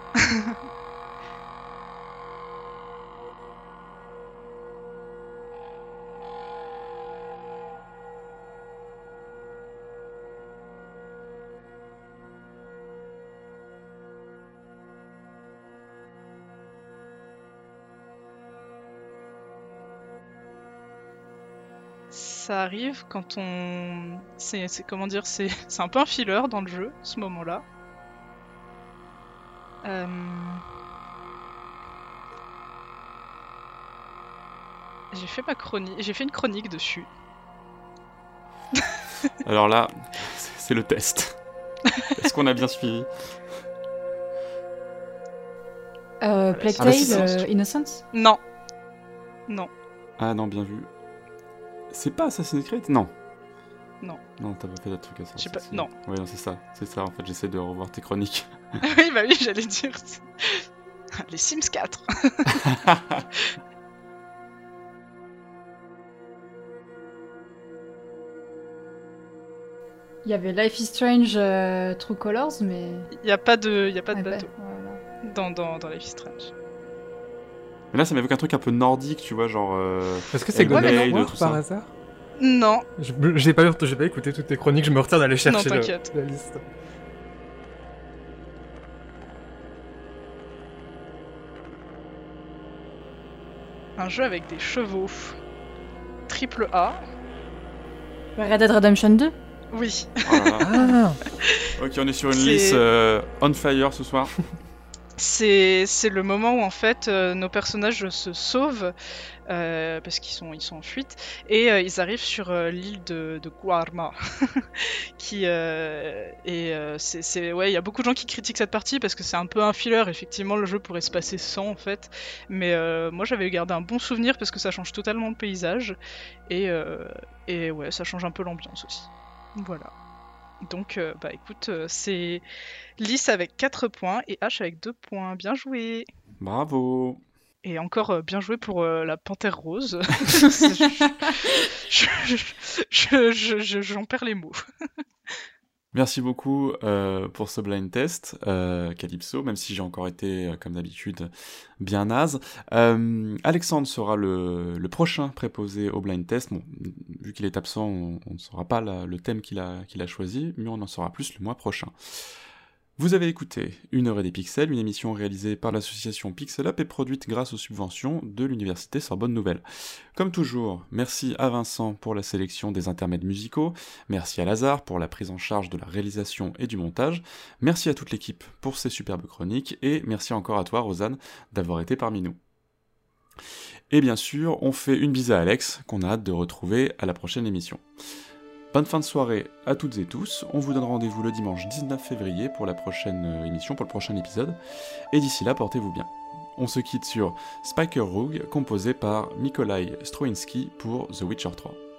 Ça arrive quand on. C'est comment dire C'est c'est un peu un filler dans le jeu, ce moment-là. Euh, J'ai fait ma chronique, j'ai fait une chronique dessus. Alors là, c'est le test. Est-ce qu'on a bien suivi? Euh, Plague Ah Tale, si, si. euh, Innocence? Non. Non. Ah non, bien vu. C'est pas Assassin's Creed? Non. Non. Non, t'as pas fait d'autres trucs à ça. Pas- non. Ouais, non, c'est ça. C'est ça, en fait, j'essaie de revoir tes chroniques. oui, bah oui, j'allais dire. Les Sims 4. Il y avait Life is Strange euh, True Colors, mais. Il n'y a pas de, y a pas de Ah bah, bateau dans, dans, dans Life is Strange. Mais là, ça m'évoque un truc un peu nordique, tu vois, genre. euh, Est-ce que c'est War tout par ça. hasard? Non. Je- J'ai pas, j'ai pas écouté toutes tes chroniques, je me retiens d'aller chercher Non, la liste. Un jeu avec des chevaux. Triple A. Red Dead Redemption 2 Oui. Ah ok, on est sur une liste euh, on fire ce soir. C'est le moment où en fait euh, nos personnages se sauvent euh, parce qu'ils sont en fuite et euh, ils arrivent sur l'île de, de Guarma et c'est il y a beaucoup de gens qui critiquent cette partie parce que c'est un peu un filler effectivement le jeu pourrait se passer sans en fait mais moi j'avais gardé un bon souvenir parce que ça change totalement le paysage et ça change un peu l'ambiance aussi. Voilà donc, euh, bah écoute, euh, c'est Lys avec 4 points et H avec 2 points. Bien joué Bravo. Et encore euh, bien joué pour la panthère rose. je, je- je- je- je- j'en perds les mots. Merci beaucoup euh, pour ce blind test, euh, Calypso, même si j'ai encore été, euh, comme d'habitude, bien naze. Euh, Alexandre sera le, prochain préposé au blind test. Bon, vu qu'il est absent, on, ne saura pas le thème qu'il a, qu'il a choisi, mais on en saura plus le mois prochain. Vous avez écouté Une heure et des pixels, une émission réalisée par l'association Pixel Up et produite grâce aux subventions de l'université Sorbonne Nouvelle. Comme toujours, merci à Vincent pour la sélection des intermèdes musicaux, merci à Lazare pour la prise en charge de la réalisation et du montage, merci à toute l'équipe pour ces superbes chroniques, et merci encore à toi, Rosanne, d'avoir été parmi nous. Et bien sûr, on fait une bise à Alex, qu'on a hâte de retrouver à la prochaine émission. Bonne fin de soirée à toutes et tous. On vous donne rendez-vous le dimanche 19 février pour la prochaine euh, émission, pour le prochain épisode. Et d'ici là, portez-vous bien. On se quitte sur Spiker Rogue, composé par Nikolai Stroinski pour The Witcher 3.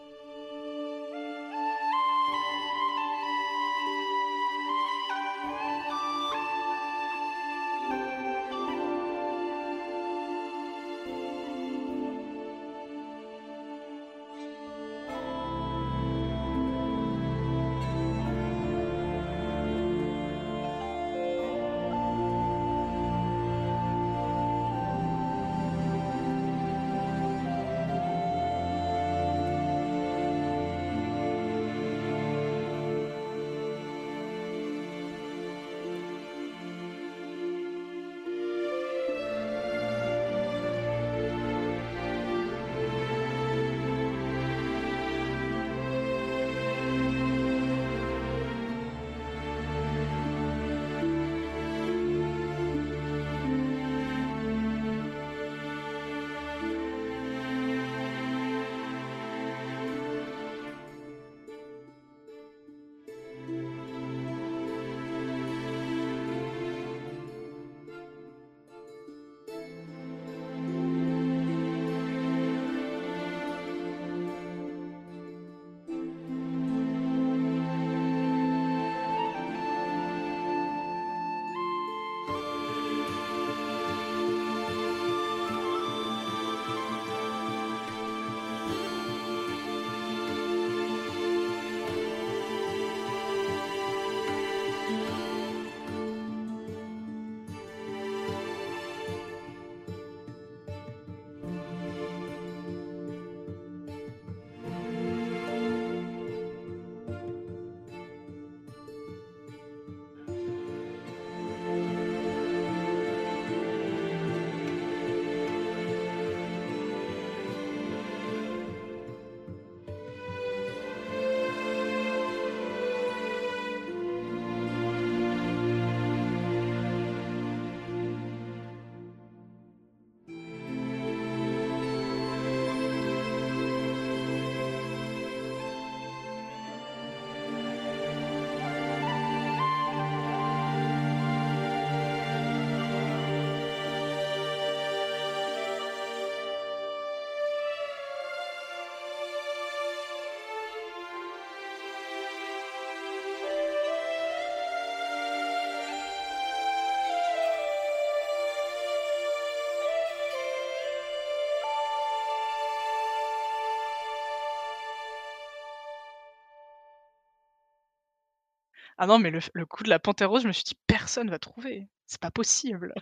Ah non, mais le coup de la panthère rose, je me suis dit: «Personne va trouver, c'est pas possible».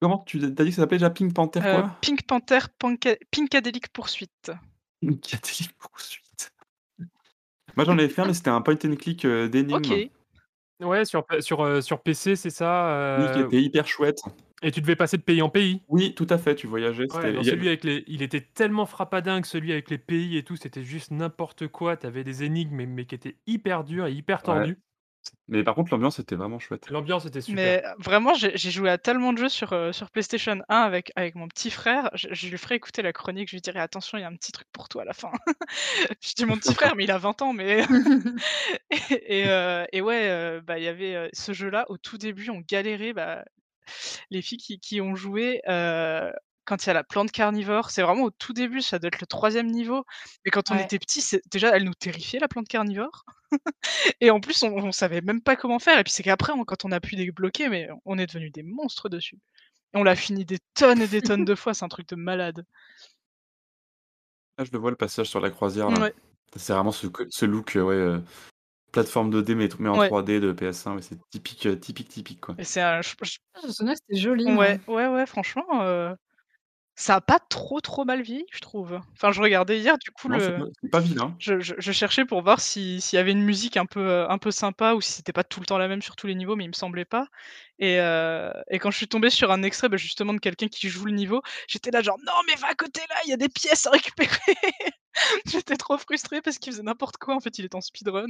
Comment tu tu as dit que ça s'appelait déjà Pink Panther Heu, quoi? Pink Panther Pinkadelic Pursuit. Pinkadelic Pursuit. Moi j'en avais fait un, mais c'était un point and click, heu, d'énigmes. OK. Ouais, sur P sur, heu, sur PC, c'est ça, Oui, qui heu était hyper chouette. Et tu devais passer de pays en pays? Oui, tout à fait, tu voyageais, Ouais, celui avec les il était tellement frappadingue, celui avec les pays et tout, c'était juste n'importe quoi. Tu avais des énigmes, mais mais qui étaient hyper dures et hyper Ouais. tordues. Mais par contre l'ambiance était vraiment chouette. L'ambiance était super. Mais heu, vraiment, j'ai joué à tellement de jeux sur, heu, sur PlayStation 1 avec avec mon petit frère. Je je lui ferai écouter la chronique, je lui dirai: «Attention, il y a un petit truc pour toi à la fin». Je dis mon petit frère, mais il a 20 ans, mais et et ouais, bah, il y avait, ce jeu-là, au tout début, on galérait, bah, les filles qui qui ont joué, quand il y a la plante carnivore, c'est vraiment au tout début, ça doit être le 3e niveau. Mais quand on Ouais. était petits, c'est déjà, elle nous terrifiait la plante carnivore et en plus, on on savait même pas comment faire et puis c'est qu'après, on quand on a pu débloquer, mais on est devenus des monstres dessus. Et on l'a fini des tonnes et des tonnes de fois, c'est un truc de malade. Ah, je le vois le passage sur la croisière là. Ouais. C'est vraiment ce look, ouais, plateforme 2D mais mais en Ouais. 3D de PS1, ouais, c'est typique, heu, typique, typique quoi. Et c'est un j j Ah, ce souvenir, c'était joli, moi. ouais, ouais, ouais, franchement, heu, ça a pas trop, trop mal vieilli, je trouve. Enfin, je regardais hier, du coup, Non, le pas c'est pas vilain. je je je cherchais pour voir si s'il y avait une musique un peu, heu, un peu sympa ou si c'était pas tout le temps la même sur tous les niveaux, mais il me semblait pas et et quand je suis tombée sur un extrait, bah, justement de quelqu'un qui joue le niveau, j'étais là genre: «Non, mais va à côté là, il y a des pièces à récupérer!» J'étais trop frustrée parce qu'il faisait n'importe quoi, en fait, il était en speedrun.